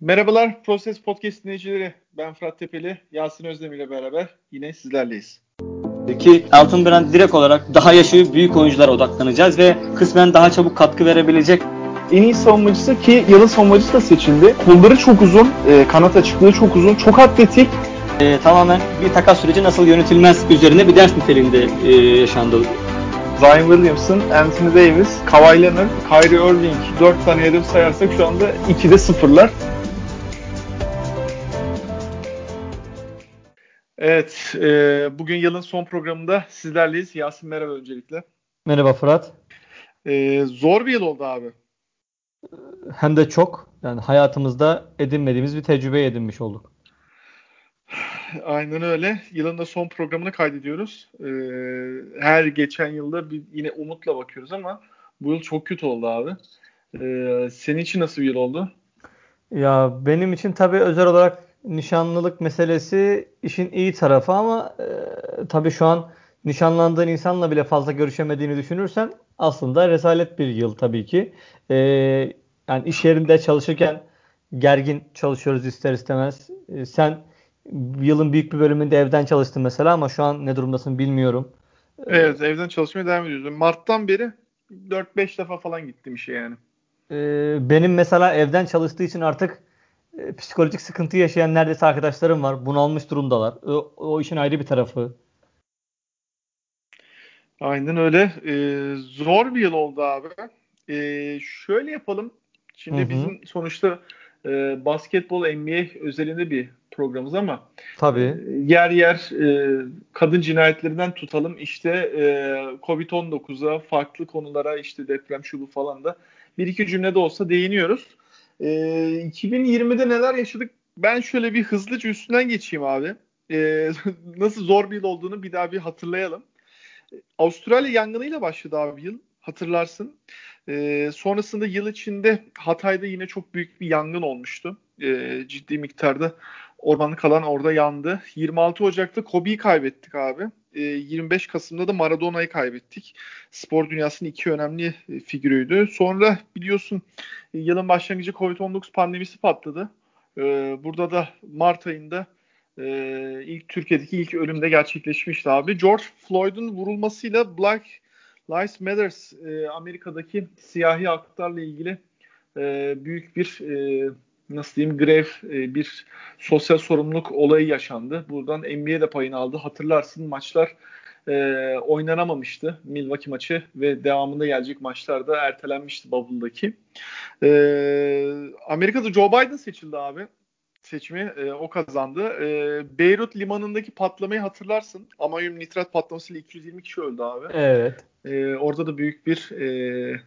Merhabalar Proses Podcast dinleyicileri. Ben Fırat Tepeli, Yasin Özdemir ile beraber yine sizlerleyiz. Ki Altın Brand direkt olarak daha yaşı büyük oyunculara odaklanacağız ve kısmen daha çabuk katkı verebilecek en iyi savunmacısı ki yılın savunmacısı da seçildi. Kolları çok uzun, e, kanat açıklığı çok uzun, çok atletik. E, tamamen bir takas süreci nasıl yönetilmez üzerine bir ders niteliğinde e, yaşandı. Zion Williamson, Anthony Davis, Kawhi Leonard, Kyrie Irving 4 tane hedef sayarsak şu anda 2'de sıfırlar. Evet, e, bugün yılın son programında sizlerleyiz. Yasin merhaba öncelikle. Merhaba Fırat. E, zor bir yıl oldu abi. Hem de çok. Yani hayatımızda edinmediğimiz bir tecrübe edinmiş olduk. Aynen öyle. Yılın da son programını kaydediyoruz. Ee, her geçen yılda bir, yine umutla bakıyoruz ama bu yıl çok kötü oldu abi. Ee, senin için nasıl bir yıl oldu? Ya benim için tabii özel olarak nişanlılık meselesi işin iyi tarafı ama e, tabii şu an nişanlandığın insanla bile fazla görüşemediğini düşünürsen aslında rezalet bir yıl tabii ki. E, yani iş yerinde çalışırken gergin çalışıyoruz ister istemez. E, sen yılın büyük bir bölümünde evden çalıştın mesela ama şu an ne durumdasın bilmiyorum. Evet evden çalışmaya devam ediyoruz. Mart'tan beri 4-5 defa falan gittim işe yani. Ee, benim mesela evden çalıştığı için artık e, psikolojik sıkıntı yaşayan neredeyse arkadaşlarım var. Bunalmış durumdalar. O, o işin ayrı bir tarafı. Aynen öyle. Ee, zor bir yıl oldu abi. Ee, şöyle yapalım. Şimdi Hı-hı. bizim sonuçta e, basketbol NBA özelinde bir programımız ama Tabii. E, yer yer e, kadın cinayetlerinden tutalım işte e, Covid-19'a farklı konulara işte deprem şu bu falan da bir iki cümlede olsa değiniyoruz. E, 2020'de neler yaşadık? Ben şöyle bir hızlıca üstünden geçeyim abi. E, nasıl zor bir yıl olduğunu bir daha bir hatırlayalım. Avustralya yangınıyla başladı abi yıl. Hatırlarsın. E, sonrasında yıl içinde Hatay'da yine çok büyük bir yangın olmuştu. E, ciddi miktarda ormanlık alan orada yandı. 26 Ocak'ta Kobe'yi kaybettik abi. E, 25 Kasım'da da Maradona'yı kaybettik. Spor dünyasının iki önemli e, figürüydü. Sonra biliyorsun e, yılın başlangıcı Covid-19 pandemisi patladı. E, burada da Mart ayında e, ilk Türkiye'deki ilk ölümde gerçekleşmişti abi. George Floyd'un vurulmasıyla Black Lives Matters e, Amerika'daki siyahi haklarla ilgili e, büyük bir e, nasıl diyeyim grev e, bir sosyal sorumluluk olayı yaşandı. Buradan NBA de payını aldı. Hatırlarsın maçlar e, oynanamamıştı. Milwaukee maçı ve devamında gelecek maçlar da ertelenmişti Bubble'daki. E, Amerika'da Joe Biden seçildi abi seçimi e, o kazandı. E, Beyrut limanındaki patlamayı hatırlarsın. Amonyum nitrat patlamasıyla 220 kişi öldü abi. Evet. E, orada da büyük bir e,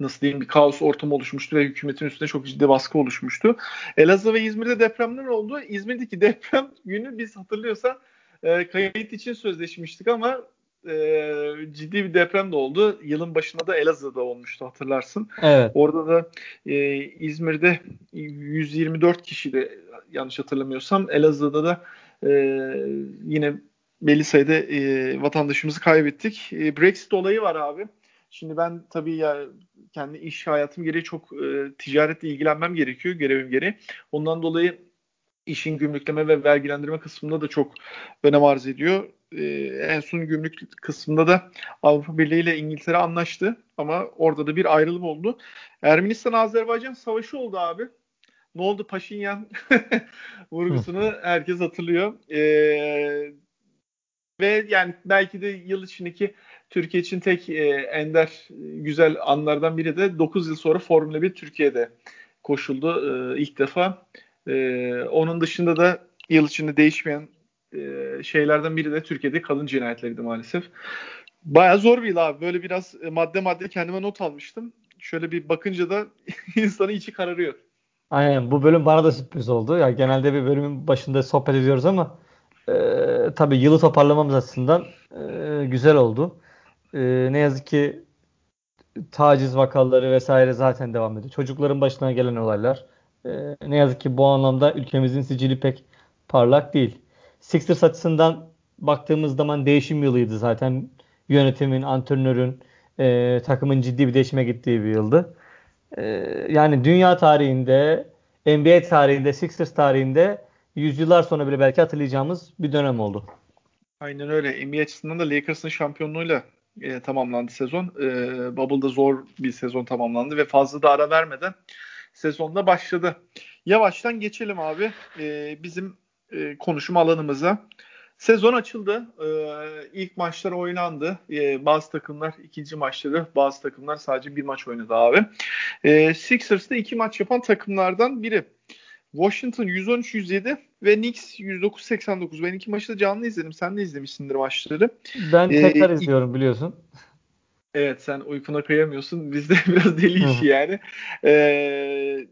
nasıl diyeyim bir kaos ortamı oluşmuştu ve hükümetin üstünde çok ciddi baskı oluşmuştu. Elazığ ve İzmir'de depremler oldu. İzmir'deki deprem günü biz hatırlıyorsa e, kayıt için sözleşmiştik ama e, ciddi bir deprem de oldu. Yılın başında da Elazığ'da olmuştu hatırlarsın. Evet. Orada da e, İzmir'de 124 kişi de yanlış hatırlamıyorsam Elazığ'da da e, yine belli sayıda e, vatandaşımızı kaybettik. E, Brexit olayı var abi. Şimdi ben tabii ya kendi iş hayatım gereği çok e, ticaretle ilgilenmem gerekiyor görevim gereği. Ondan dolayı işin gümrükleme ve vergilendirme kısmında da çok önem arz ediyor. Ee, en son gümrük kısmında da Avrupa Birliği ile İngiltere anlaştı ama orada da bir ayrılım oldu. Ermenistan-Azerbaycan savaşı oldu abi. Ne oldu Paşinyan vurgusunu herkes hatırlıyor. Ee, ve yani belki de yıl içindeki Türkiye için tek e, ender güzel anlardan biri de 9 yıl sonra Formula 1 Türkiye'de koşuldu e, ilk defa. E, onun dışında da yıl içinde değişmeyen e, şeylerden biri de Türkiye'de kadın cinayetleriydi maalesef. Baya zor bir yıl abi. Böyle biraz e, madde madde kendime not almıştım. Şöyle bir bakınca da insanın içi kararıyor. Aynen bu bölüm bana da sürpriz oldu. Ya genelde bir bölümün başında sohbet ediyoruz ama e, tabii yılı toparlamamız açısından e, güzel oldu. E, ne yazık ki taciz vakaları vesaire zaten devam ediyor. Çocukların başına gelen olaylar. E, ne yazık ki bu anlamda ülkemizin sicili pek parlak değil. Sixers açısından baktığımız zaman değişim yılıydı zaten. Yönetimin, antrenörün, e, takımın ciddi bir değişime gittiği bir yıldı. E, yani dünya tarihinde NBA tarihinde, Sixers tarihinde yüzyıllar sonra bile belki hatırlayacağımız bir dönem oldu. Aynen öyle. NBA açısından da Lakers'ın şampiyonluğuyla e, tamamlandı sezon. E, Bubble'da zor bir sezon tamamlandı ve fazla da ara vermeden sezonda başladı. Yavaştan geçelim abi e, bizim e, konuşma alanımıza. Sezon açıldı. Ee, ilk maçlar oynandı. Ee, bazı takımlar ikinci maçları, bazı takımlar sadece bir maç oynadı abi. Ee, Sixers'ta iki maç yapan takımlardan biri. Washington 113-107 ve Knicks 109-89. Ben iki maçı da canlı izledim. Sen de izlemişsindir maçları. Ben ee, tekrar ee, izliyorum biliyorsun. Evet sen uykuna kıyamıyorsun. Bizde biraz deli işi yani. Ee,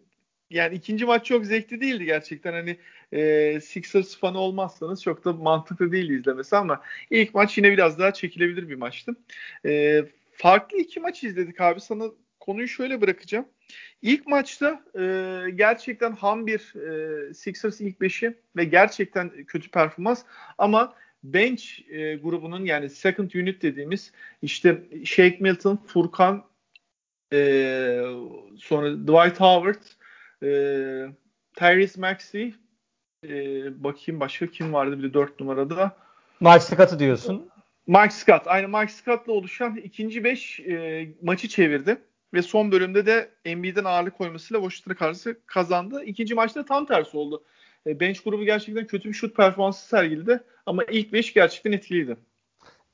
yani ikinci maç çok zevkli değildi gerçekten. Hani e, Sixers fanı olmazsanız çok da mantıklı değil izlemesi ama ilk maç yine biraz daha çekilebilir bir maçtı. E, farklı iki maç izledik abi. Sana konuyu şöyle bırakacağım. İlk maçta e, gerçekten ham bir e, Sixers ilk beşi ve gerçekten kötü performans ama bench e, grubunun yani second unit dediğimiz işte Shake Milton, Furkan e, sonra Dwight Howard e, Tyrese Maxey e, bakayım başka kim vardı bir de 4 numarada. Mike Scott'ı diyorsun. Mike Scott. Aynı Mike Scott'la oluşan ikinci 5 e, maçı çevirdi. Ve son bölümde de NBA'den ağırlık koymasıyla Washington'a karşı kazandı. İkinci maçta tam tersi oldu. E, bench grubu gerçekten kötü bir şut performansı sergiledi. Ama ilk 5 gerçekten etkiliydi.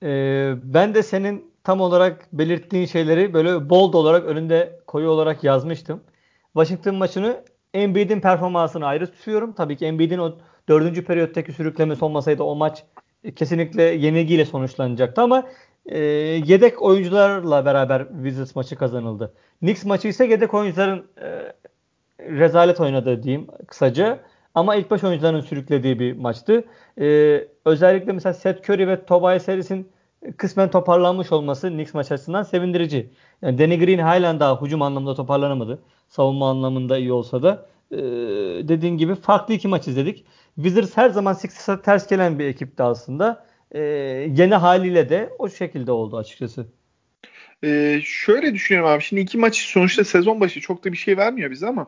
Ee, ben de senin tam olarak belirttiğin şeyleri böyle bold olarak önünde koyu olarak yazmıştım. Washington maçını Embiid'in performansını ayrı tutuyorum. Tabii ki Embiid'in o dördüncü periyottaki sürüklemesi olmasaydı o maç kesinlikle yenilgiyle sonuçlanacaktı ama e, yedek oyuncularla beraber Wizards maçı kazanıldı. Knicks maçı ise yedek oyuncuların e, rezalet oynadığı diyeyim kısaca. Ama ilk baş oyuncuların sürüklediği bir maçtı. E, özellikle mesela Seth Curry ve Tobias Harris'in kısmen toparlanmış olması Knicks maç açısından sevindirici. Yani Danny Green halen daha hücum anlamında toparlanamadı. Savunma anlamında iyi olsa da e, dediğin gibi farklı iki maç izledik. Wizards her zaman Sixers'a ters gelen bir ekipti aslında. E, yeni haliyle de o şekilde oldu açıkçası. Ee, şöyle düşünüyorum abi. Şimdi iki maç sonuçta sezon başı çok da bir şey vermiyor bize ama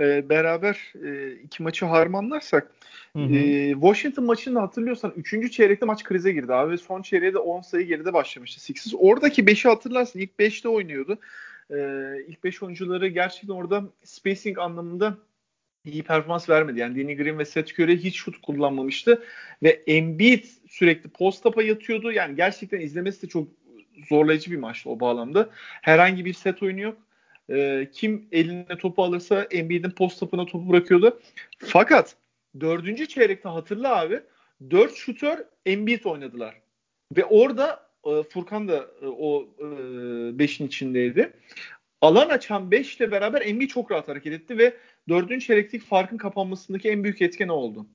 e, beraber e, iki maçı harmanlarsak Hı hı. E, Washington maçını hatırlıyorsan 3. çeyrekte maç krize girdi abi. Son çeyreğe de 10 sayı geride başlamıştı Sixers. Oradaki 5'i hatırlarsın. İlk 5'te oynuyordu. E, ilk 5 oyuncuları gerçekten orada spacing anlamında iyi performans vermedi. Yani Danny Green ve Seth Curry hiç şut kullanmamıştı. Ve Embiid sürekli post-up'a yatıyordu. Yani gerçekten izlemesi de çok zorlayıcı bir maçtı o bağlamda. Herhangi bir set oyunu yok. E, kim eline topu alırsa Embiid'in post-up'ına topu bırakıyordu. Fakat dördüncü çeyrekte hatırla abi dört şutör Embiid oynadılar. Ve orada e, Furkan da e, o e, beşin içindeydi. Alan açan beşle beraber Embiid çok rahat hareket etti ve dördüncü çeyrekteki farkın kapanmasındaki en büyük etken o oldu.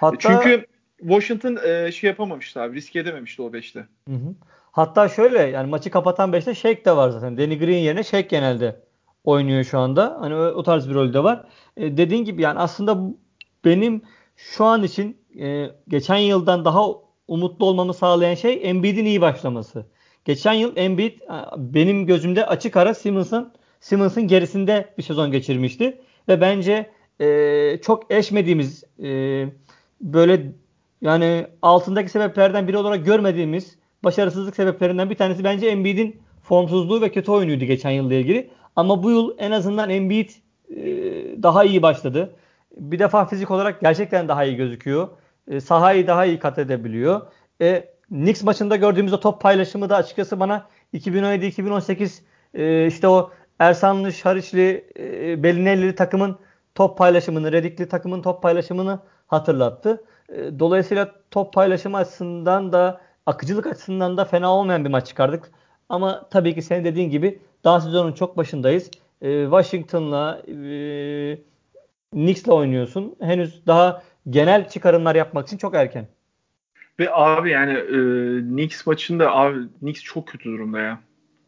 Hatta, Çünkü Washington e, şey yapamamıştı abi. Risk edememişti o beşte. Hı hı. Hatta şöyle yani maçı kapatan beşte Shake de var zaten. Danny Green yerine Shake genelde oynuyor şu anda. Hani o, o tarz bir rolde var. E, dediğin gibi yani aslında benim şu an için e, geçen yıldan daha umutlu olmamı sağlayan şey Embiid'in iyi başlaması. Geçen yıl Embiid benim gözümde açık ara Simmons'ın Simmons'ın gerisinde bir sezon geçirmişti ve bence e, çok eşmediğimiz e, böyle yani altındaki sebeplerden biri olarak görmediğimiz başarısızlık sebeplerinden bir tanesi bence Embiid'in formsuzluğu ve kötü oyunuydu geçen yılla ilgili. Ama bu yıl en azından Embiid e, daha iyi başladı. Bir defa fizik olarak gerçekten daha iyi gözüküyor. E, sahayı daha iyi kat edebiliyor. E, Knicks maçında gördüğümüz o top paylaşımı da açıkçası bana 2017-2018 e, işte o Ersanlı, Şariçli, e, Belinelli takımın top paylaşımını, Redikli takımın top paylaşımını hatırlattı. E, dolayısıyla top paylaşımı açısından da akıcılık açısından da fena olmayan bir maç çıkardık. Ama tabii ki senin dediğin gibi daha sezonun çok başındayız. E, Washington'la e, Knicks'le oynuyorsun. Henüz daha genel çıkarımlar yapmak için çok erken. Ve abi yani e, Knicks maçında abi Knicks çok kötü durumda ya.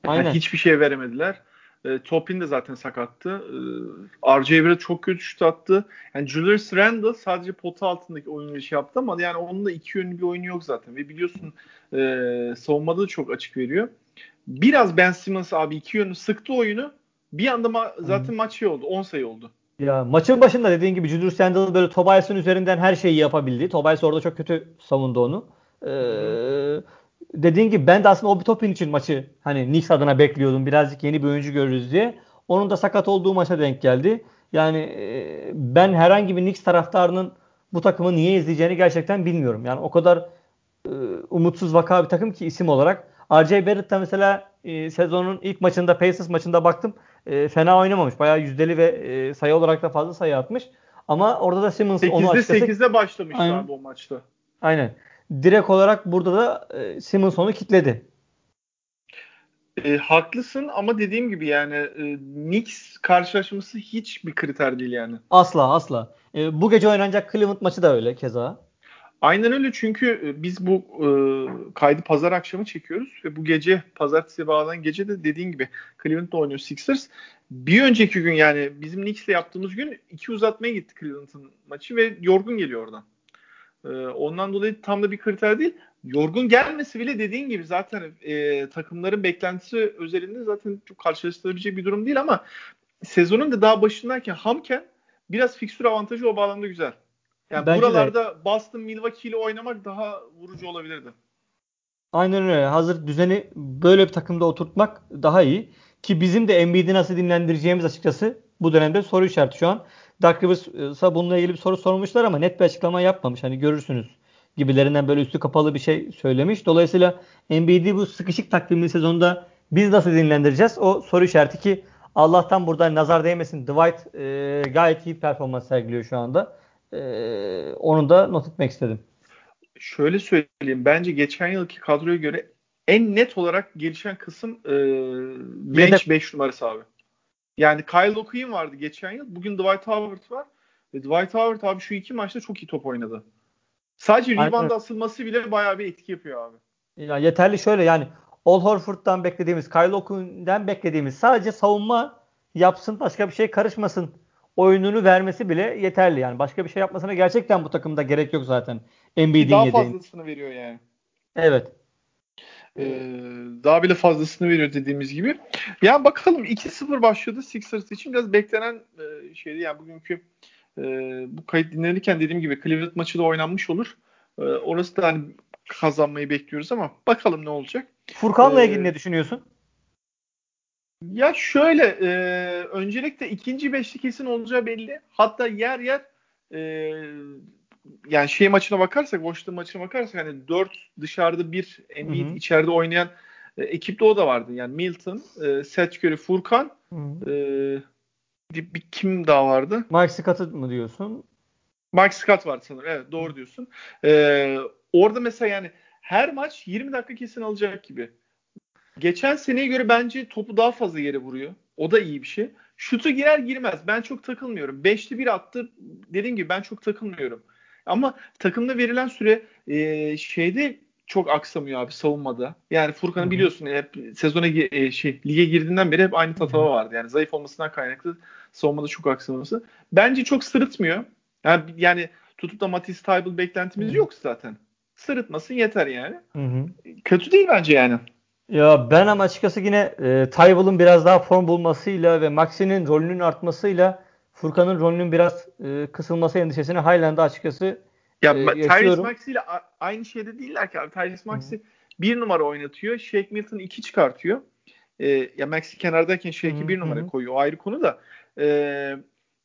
Aynen. Yani hiçbir şey veremediler. E, Topin de zaten sakattı. E, RJ çok kötü şut attı. Yani Julius Randle sadece pota altındaki oyunu şey yaptı ama yani onun da iki yönlü bir oyunu yok zaten. Ve biliyorsun e, savunmada da çok açık veriyor. Biraz Ben Simmons abi iki yönlü sıktı oyunu. Bir anda ma- zaten hmm. maç şey oldu. 10 sayı oldu. Ya maçın başında dediğin gibi Julius Randle böyle Tobias'ın üzerinden her şeyi yapabildi. Tobias orada çok kötü savundu onu. Ee, dediğin gibi ben de aslında o bir topin için maçı hani Knicks adına bekliyordum. Birazcık yeni bir oyuncu görürüz diye. Onun da sakat olduğu maça denk geldi. Yani e, ben herhangi bir Knicks taraftarının bu takımı niye izleyeceğini gerçekten bilmiyorum. Yani o kadar e, umutsuz vaka bir takım ki isim olarak. R.J. Barrett da mesela e, sezonun ilk maçında Pacers maçında baktım e, fena oynamamış. Bayağı yüzdeli ve e, sayı olarak da fazla sayı atmış. Ama orada da Simmons 8'de onu açıkçası... 8'de başlamış Aynen. abi o maçta. Aynen. Direkt olarak burada da e, Simmons onu kitledi. E, haklısın ama dediğim gibi yani e, Knicks karşılaşması hiç bir kriter değil yani. Asla asla. E, bu gece oynanacak Cleveland maçı da öyle keza. Aynen öyle çünkü e, biz bu e, kaydı pazar akşamı çekiyoruz ve bu gece pazartesi bağlanan gece de dediğin gibi Cleveland'da oynuyor Sixers. Bir önceki gün yani bizim Knicks'le yaptığımız gün iki uzatmaya gitti Cleveland'ın maçı ve yorgun geliyor oradan. E, ondan dolayı tam da bir kriter değil. Yorgun gelmesi bile dediğin gibi zaten e, takımların beklentisi özelinde zaten çok karşılaştırabilecek bir durum değil ama sezonun da daha başındayken hamken biraz fikstür avantajı o bağlamda güzel. Yani Bence buralarda de. Boston Milwaukee ile oynamak daha vurucu olabilirdi. Aynen öyle. Hazır düzeni böyle bir takımda oturtmak daha iyi. Ki bizim de Embiid'i nasıl dinlendireceğimiz açıkçası bu dönemde soru işareti şu an. Dark Rivers'a bununla ilgili bir soru sormuşlar ama net bir açıklama yapmamış. Hani görürsünüz gibilerinden böyle üstü kapalı bir şey söylemiş. Dolayısıyla Embiid'i bu sıkışık takvimli sezonda biz nasıl dinlendireceğiz? O soru işareti ki Allah'tan burada nazar değmesin. Dwight e, gayet iyi performans sergiliyor şu anda. E, onu da not etmek istedim. Şöyle söyleyeyim. Bence geçen yılki kadroya göre en net olarak gelişen kısım e, bench 5 numarası abi. Yani Kyle O'Quinn vardı geçen yıl. Bugün Dwight Howard var. Ve Dwight Howard abi şu iki maçta çok iyi top oynadı. Sadece rebound asılması bile bayağı bir etki yapıyor abi. Ya yeterli şöyle yani Al Horford'dan beklediğimiz, Kyle O'Quinn'den beklediğimiz sadece savunma yapsın, başka bir şey karışmasın oyununu vermesi bile yeterli yani. Başka bir şey yapmasına gerçekten bu takımda gerek yok zaten. Embiid'in Daha yedeğin. fazlasını veriyor yani. Evet. Ee, daha bile fazlasını veriyor dediğimiz gibi. Yani bakalım 2-0 başladı Sixers için. Biraz beklenen e, şeydi. Yani bugünkü e, bu kayıt dinlenirken dediğim gibi Cleveland maçı da oynanmış olur. E, orası da hani kazanmayı bekliyoruz ama bakalım ne olacak. Furkan'la Ee, ilgili ne düşünüyorsun? Ya şöyle e, öncelikle ikinci beşli kesin olacağı belli. Hatta yer yer e, yani şey maçına bakarsak, Washington maçına bakarsak hani 4 dışarıda bir Embiid Hı hı. içeride oynayan e, ekipte o da vardı. Yani Milton, e, Seth Curry, Furkan e, bir, bir kim daha vardı? Mike Scott'ı mı diyorsun? Mike Scott vardı sanırım. Evet doğru diyorsun. E, orada mesela yani her maç 20 dakika kesin alacak gibi. Geçen seneye göre bence topu daha fazla yere vuruyor. O da iyi bir şey. Şutu girer girmez. Ben çok takılmıyorum. Beşli bir attı. Dediğim gibi ben çok takılmıyorum. Ama takımda verilen süre e, şeyde çok aksamıyor abi savunmada. Yani Furkan'ı Hı hı. biliyorsun hep sezona e, şey lige girdiğinden beri hep aynı tatava vardı. Yani zayıf olmasından kaynaklı savunmada çok aksaması. Bence çok sırıtmıyor. Yani, yani tutup da Matisse Tybal beklentimiz Hı hı. yok zaten. Sırıtmasın yeter yani. Hı hı. Kötü değil bence yani. Ya ben ama açıkçası yine e, Tybal'ın biraz daha form bulmasıyla ve Maxi'nin rolünün artmasıyla Furkan'ın rolünün biraz e, kısılması endişesini de açıkçası Ya e, yaşıyorum. Maxey ile aynı şeyde değiller ki abi. Tyrese Maxey bir numara oynatıyor. Shake Milton iki çıkartıyor. Ee, ya Maxey kenardayken Shake'i bir numara koyuyor. O ayrı konu da. Ee,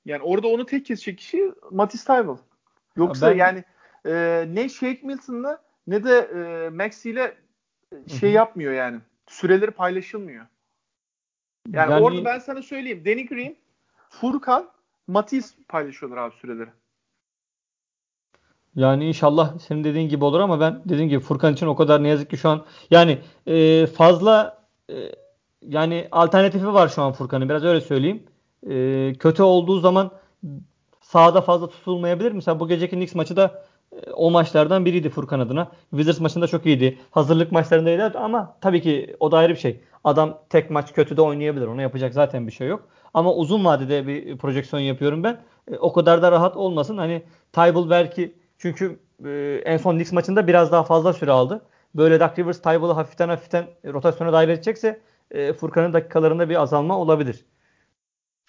yani orada onu tek kesecek kişi Matisse Thybulle. Yoksa ben- yani e, ne Shake Milton'la ne de e, Maxey ile şey Hı hı. yapmıyor yani. Süreleri paylaşılmıyor. Yani, Yani- orada ben sana söyleyeyim. Danny Green, Furkan, Matisse paylaşıyorlar abi süreleri. Yani inşallah senin dediğin gibi olur ama ben dediğim gibi Furkan için o kadar ne yazık ki şu an yani e, fazla e, yani alternatifi var şu an Furkan'ın biraz öyle söyleyeyim. E, kötü olduğu zaman sahada fazla tutulmayabilir. Mesela bu geceki Knicks maçı da o maçlardan biriydi Furkan adına. Wizards maçında çok iyiydi. Hazırlık maçlarındaydı ama tabii ki o da ayrı bir şey. Adam tek maç kötü de oynayabilir. Ona yapacak zaten bir şey yok. Ama uzun vadede bir projeksiyon yapıyorum ben. E, o kadar da rahat olmasın. Hani Tybal belki çünkü e, en son Knicks maçında biraz daha fazla süre aldı. Böyle Doug Rivers Tybal'ı hafiften hafiften rotasyona dahil edecekse e, Furkan'ın dakikalarında bir azalma olabilir.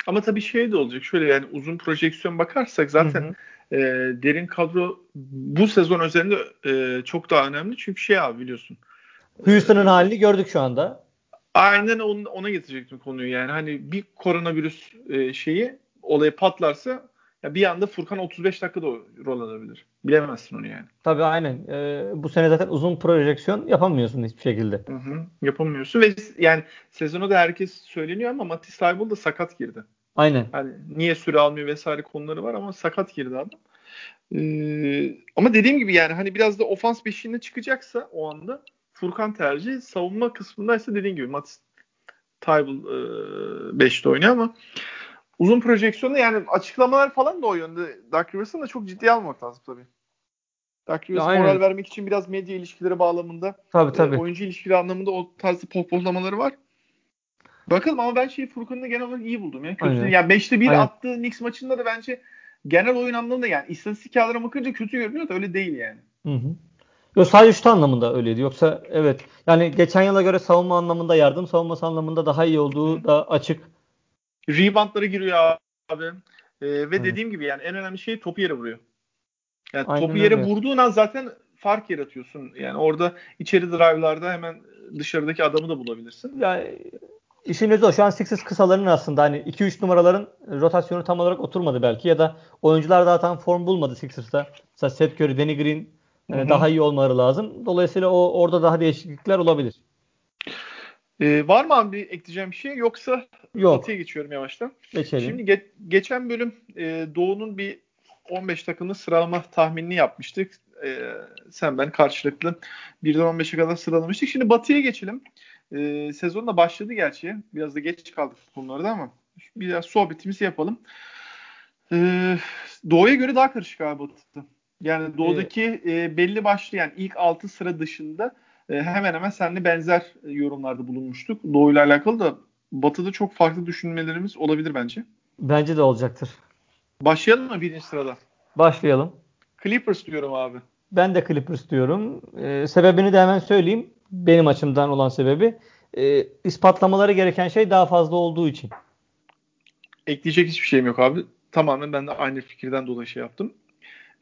Ama tabii şey de olacak. Şöyle yani uzun projeksiyon bakarsak zaten hı hı. E, derin kadro bu sezon özelinde e, çok daha önemli. Çünkü şey abi biliyorsun. Houston'ın halini gördük şu anda. Aynen ona, ona getirecektim konuyu yani. Hani bir koronavirüs e, şeyi olayı patlarsa ya bir anda Furkan 35 dakikada rol alabilir. Bilemezsin onu yani. Tabii aynen. Ee, bu sene zaten uzun projeksiyon yapamıyorsun hiçbir şekilde. Hı hı, yapamıyorsun ve yani sezonu da herkes söyleniyor ama Matisse Taybul da sakat girdi. Aynen. Hani niye süre almıyor vesaire konuları var ama sakat girdi adam. Ee, ama dediğim gibi yani hani biraz da ofans beşiğine çıkacaksa o anda Furkan tercih savunma kısmındaysa dediğim gibi Matisse Taybul 5'te e, oynuyor ama uzun projeksiyonda yani açıklamalar falan da o yönde. Dark Rivers'ın da çok ciddiye almak lazım tabii. Dark Rivers moral vermek için biraz medya ilişkileri bağlamında tabii, tabii. E, oyuncu ilişkileri anlamında o tarzı pohpohlamaları var. Bakalım ama ben şeyi Furkan'ı genel olarak iyi buldum. Ya. Kötü, yani 5'te 1 attığı Knicks maçında da bence genel oyun anlamında yani istatistik kağıdına bakınca kötü görünüyor da öyle değil yani. Hı hı. Yok sadece şut anlamında öyleydi. Yoksa evet yani geçen yıla göre savunma anlamında yardım savunması anlamında daha iyi olduğu hı. da açık. Reboundlara giriyor abi. Ee, ve evet. dediğim gibi yani en önemli şey topu yere vuruyor. Yani Aynen topu yere öyle. vurduğun an zaten fark yaratıyorsun. Yani orada içeri drive'larda hemen dışarıdaki adamı da bulabilirsin. Yani işin özü o. Şu an Sixers kısalarının aslında hani 2-3 numaraların rotasyonu tam olarak oturmadı belki ya da oyuncular daha tam form bulmadı Sixers'ta. Mesela Seth Curry, Danny Green Hı-hı. daha iyi olmaları lazım. Dolayısıyla o orada daha değişiklikler olabilir. Ee, var mı abi ekleyeceğim bir şey yoksa Yok. Batı'ya geçiyorum yavaştan. Geçelim. Şimdi ge- geçen bölüm e, Doğu'nun bir 15 takımlı sıralama tahminini yapmıştık. E, sen ben karşılıklı 1'den 15'e kadar sıralamıştık. Şimdi Batı'ya geçelim. E, sezon da başladı gerçi. Biraz da geç kaldık konularda ama biraz sohbetimizi yapalım. E, Doğu'ya göre daha karışık abi Batı. Yani Doğu'daki e, belli başlı yani ilk 6 sıra dışında e, hemen hemen seninle benzer yorumlarda bulunmuştuk. Doğu'yla alakalı da Batı'da çok farklı düşünmelerimiz olabilir bence. Bence de olacaktır. Başlayalım mı birinci sırada? Başlayalım. Clippers diyorum abi. Ben de Clippers diyorum. Ee, sebebini de hemen söyleyeyim. Benim açımdan olan sebebi e, ispatlamaları gereken şey daha fazla olduğu için. Ekleyecek hiçbir şeyim yok abi. Tamamen ben de aynı fikirden dolayı şey yaptım.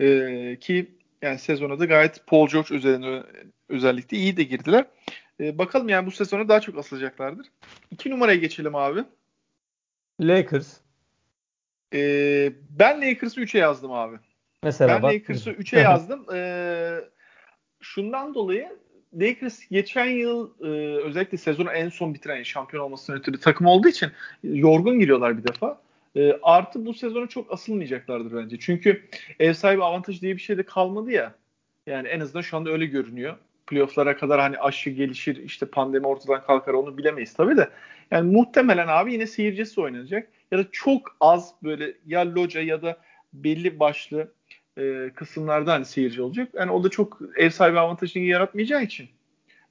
Ee, ki yani sezona da gayet Paul George üzerine özellikle iyi de girdiler. Ee, bakalım yani bu sezona daha çok asılacaklardır. İki numaraya geçelim abi. Lakers. Ee, ben Lakers'ı 3'e yazdım abi. Mesela ben Lakers'ı 3'e yazdım. Ee, şundan dolayı Lakers geçen yıl e, özellikle sezonu en son bitiren şampiyon olmasının ötürü takım olduğu için yorgun giriyorlar bir defa. E, artı bu sezonu çok asılmayacaklardır bence. Çünkü ev sahibi avantajı diye bir şey de kalmadı ya. Yani en azından şu anda öyle görünüyor. Playoff'lara kadar hani aşı gelişir, işte pandemi ortadan kalkar onu bilemeyiz tabii de. Yani muhtemelen abi yine seyircisi oynanacak. Ya da çok az böyle ya loca ya da belli başlı e, kısımlarda hani seyirci olacak. Yani o da çok ev sahibi avantajını yaratmayacağı için.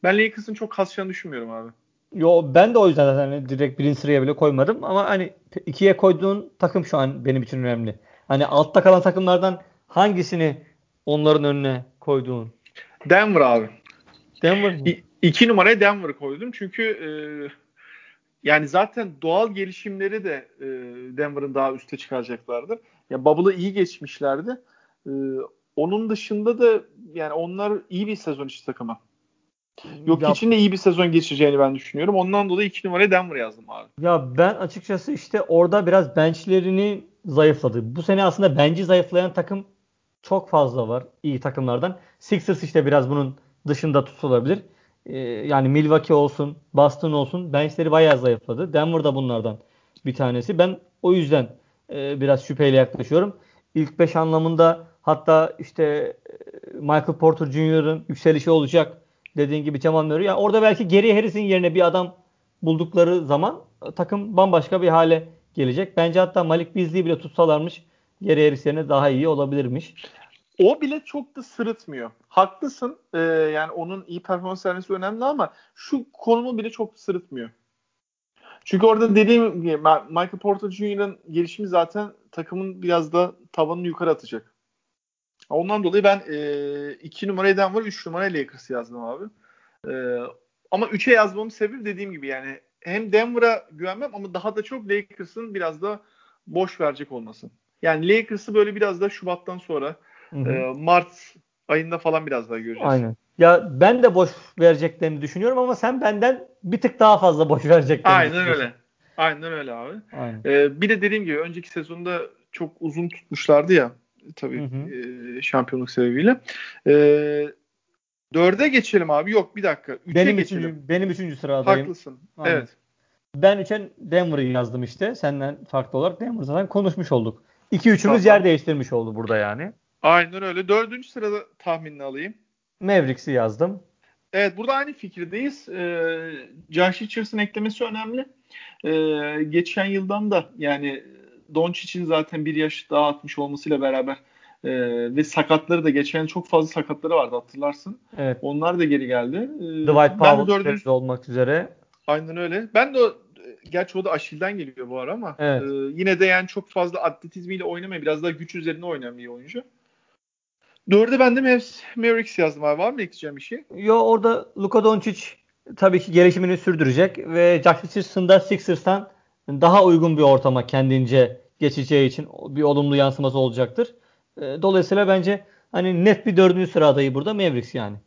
Ben Lakers'ın çok kasacağını düşünmüyorum abi. Yo ben de o yüzden zaten hani direkt birinci sıraya bile koymadım ama hani ikiye koyduğun takım şu an benim için önemli. Hani altta kalan takımlardan hangisini onların önüne koyduğun? Denver abi. Denver mı? İ- iki numaraya Denver koydum çünkü e, yani zaten doğal gelişimleri de e, Denver'ın daha üste çıkaracaklardır. Ya Bubble'ı iyi geçmişlerdi. E, onun dışında da yani onlar iyi bir sezon içi takımı. Yok ya, için de iyi bir sezon geçireceğini ben düşünüyorum. Ondan dolayı 2 numaraya Denver yazdım abi. Ya ben açıkçası işte orada biraz benchlerini zayıfladı. Bu sene aslında bench'i zayıflayan takım çok fazla var iyi takımlardan. Sixers işte biraz bunun dışında tutulabilir. Ee, yani Milwaukee olsun, Boston olsun benchleri bayağı zayıfladı. Denver da bunlardan bir tanesi. Ben o yüzden e, biraz şüpheyle yaklaşıyorum. İlk 5 anlamında hatta işte e, Michael Porter Jr.'ın yükselişi olacak dediğin gibi Cemal Murray. Yani orada belki Geri Harris'in yerine bir adam buldukları zaman takım bambaşka bir hale gelecek. Bence hatta Malik Beasley'i bile tutsalarmış Geri Harris yerine daha iyi olabilirmiş. O bile çok da sırıtmıyor. Haklısın. Ee, yani onun iyi performans vermesi önemli ama şu konumu bile çok sırıtmıyor. Çünkü orada dediğim gibi Michael Porter Jr.'ın gelişimi zaten takımın biraz da tavanını yukarı atacak. Ondan dolayı ben 2 e, numaraya Denver, 3 numaraya Lakers yazdım abi. E, ama 3'e yazmamın sebebi dediğim gibi yani hem Denver'a güvenmem ama daha da çok Lakers'ın biraz da boş verecek olması. Yani Lakers'ı böyle biraz da Şubat'tan sonra e, Mart ayında falan biraz daha göreceğiz. Aynen. Ya ben de boş vereceklerini düşünüyorum ama sen benden bir tık daha fazla boş vereceklerini Aynen öyle. Aynen öyle abi. Aynen. Ee, bir de dediğim gibi önceki sezonda çok uzun tutmuşlardı ya tabii hı hı. E, şampiyonluk sebebiyle. E, dörde geçelim abi. Yok bir dakika. Üçe benim geçelim. Üçüncü, benim üçüncü sıradayım. Haklısın. Aynen. Evet. Ben üçen Denver'ı yazdım işte. Senden farklı olarak Denver zaten konuşmuş olduk. İki üçümüz tamam. yer değiştirmiş oldu burada yani. Aynen öyle. Dördüncü sırada tahminini alayım. Mavericks'i yazdım. Evet burada aynı fikirdeyiz. Ee, Josh Richards'ın eklemesi önemli. Ee, geçen yıldan da yani Doncic'in zaten bir yaş daha atmış olmasıyla beraber e, ve sakatları da geçen çok fazla sakatları vardı hatırlarsın. Evet. Onlar da geri geldi. Ee, Dwight Powell dördüncü... olmak üzere. Aynen öyle. Ben de o, gerçi o da Aşil'den geliyor bu ara ama evet. e, yine de yani çok fazla atletizmiyle oynamıyor. Biraz daha güç üzerine oynayan bir oyuncu. Dörde ben de Mavericks yazdım abi. Var mı ekleyeceğim bir şey? Yo orada Luka Doncic tabii ki gelişimini sürdürecek ve Josh Richardson da Sixers'tan daha uygun bir ortama kendince geçeceği için bir olumlu yansıması olacaktır. E, dolayısıyla bence hani net bir dördüncü sıra adayı burada Mavericks yani.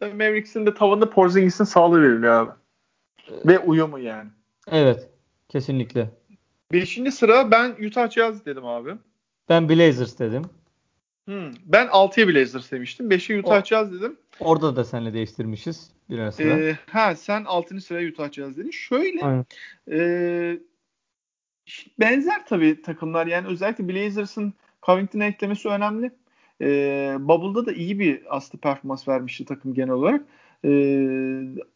Tabii Mavericks'in de tavanında Porzingis'in sağlığı veriliyor abi. Ve uyumu yani. Evet. Kesinlikle. Beşinci sıra ben Utah Jazz dedim abi. Ben Blazers dedim. Hmm, ben 6'ya Blazers demiştim. 5'e Utah o, Jazz dedim. Orada da seninle değiştirmişiz birer sıra. Ee, ha sen 6. sıraya Utah Jazz dedin. Şöyle e, benzer tabii takımlar. Yani özellikle Blazers'ın Covington'a eklemesi önemli. E, Bubble'da da iyi bir aslında performans vermişti takım genel olarak. E,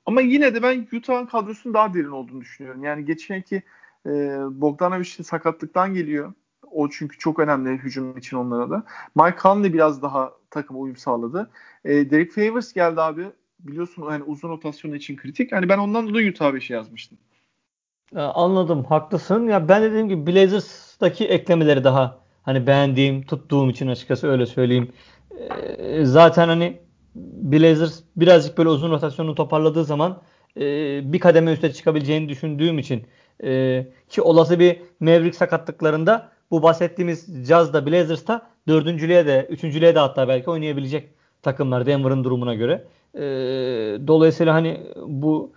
ama yine de ben Utah'ın kadrosunun daha derin olduğunu düşünüyorum. Yani geçenki e, Bogdanovic'in sakatlıktan geliyor. O çünkü çok önemli hücum için onlara da. Mike Conley biraz daha takıma uyum sağladı. E, Derek Favors geldi abi. Biliyorsun yani uzun rotasyon için kritik. Hani ben ondan dolayı Utah 5'i yazmıştım. Anladım. Haklısın. Ya ben dediğim gibi Blazers'daki eklemeleri daha hani beğendiğim, tuttuğum için açıkçası öyle söyleyeyim. E, zaten hani Blazers birazcık böyle uzun rotasyonu toparladığı zaman e, bir kademe üste çıkabileceğini düşündüğüm için e, ki olası bir Maverick sakatlıklarında bu bahsettiğimiz Jazz'da Blazers'ta dördüncülüğe de üçüncülüğe de hatta belki oynayabilecek takımlar Denver'ın durumuna göre. E, dolayısıyla hani bu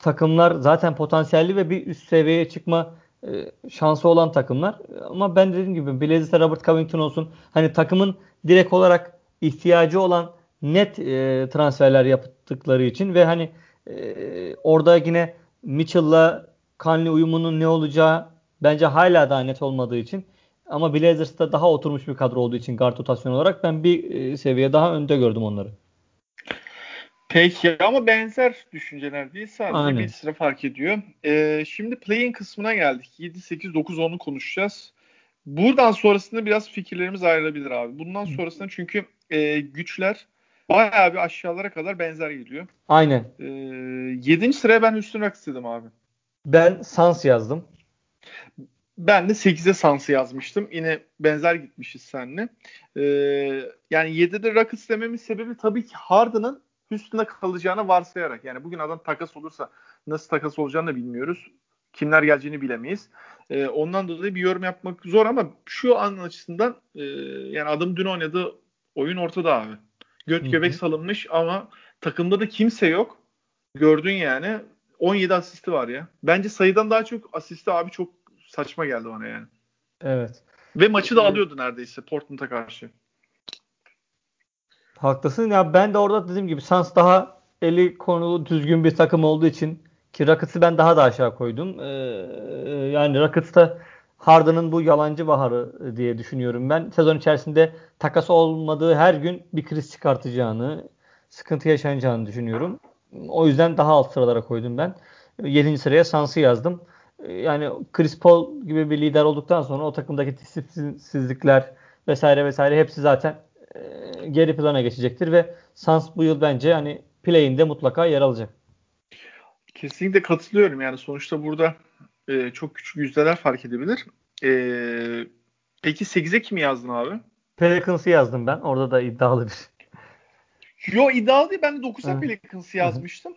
takımlar zaten potansiyelli ve bir üst seviyeye çıkma e, şansı olan takımlar. Ama ben dediğim gibi Blazers'ta Robert Covington olsun. Hani takımın direkt olarak ihtiyacı olan net e, transferler yaptıkları için ve hani e, orada yine Mitchell'la Conley uyumunun ne olacağı bence hala daha net olmadığı için ama Blazers'ta daha oturmuş bir kadro olduğu için guard rotasyon olarak ben bir seviye daha önde gördüm onları. Peki ama benzer düşünceler değil sadece Aynen. bir sıra fark ediyor. Ee, şimdi play'in kısmına geldik. 7, 8, 9, 10'u konuşacağız. Buradan sonrasında biraz fikirlerimiz ayrılabilir abi. Bundan sonrasında çünkü e, güçler bayağı bir aşağılara kadar benzer geliyor. Aynen. Ee, 7. sıraya ben Houston Rockets dedim abi. Ben Sans yazdım. Ben de 8'e Sans'ı yazmıştım. Yine benzer gitmişiz seninle. Ee, yani 7'de Rockets dememin sebebi tabii ki Harden'ın Houston'da kalacağını varsayarak. Yani bugün adam takas olursa nasıl takas olacağını da bilmiyoruz. Kimler geleceğini bilemeyiz. Ee, ondan dolayı bir yorum yapmak zor ama şu an açısından e, yani adam dün oynadığı oyun ortada abi. Göt göbek salınmış ama takımda da kimse yok. Gördün yani. 17 asisti var ya. Bence sayıdan daha çok asisti abi çok saçma geldi bana yani. Evet. Ve maçı da alıyordu neredeyse Portland'a karşı. Haklısın. Ya ben de orada dediğim gibi Suns daha eli konulu düzgün bir takım olduğu için ki Rockets'ı ben daha da aşağı koydum. Ee, yani Rockets'ta Harden'ın bu yalancı baharı diye düşünüyorum ben. Sezon içerisinde takas olmadığı her gün bir kriz çıkartacağını, sıkıntı yaşanacağını düşünüyorum. O yüzden daha alt sıralara koydum ben. 7. sıraya Suns'ı yazdım. Yani Chris Paul gibi bir lider olduktan sonra o takımdaki disiplinsizlikler vesaire vesaire hepsi zaten e, geri plana geçecektir ve Suns bu yıl bence hani play'inde mutlaka yer alacak. Kesinlikle katılıyorum. Yani sonuçta burada e, çok küçük yüzdeler fark edebilir. E, peki 8'e kimi yazdın abi? Pelicans'ı yazdım ben. Orada da iddialı bir. Yo iddialı değil. Ben de 9'a Pelicans'ı yazmıştım.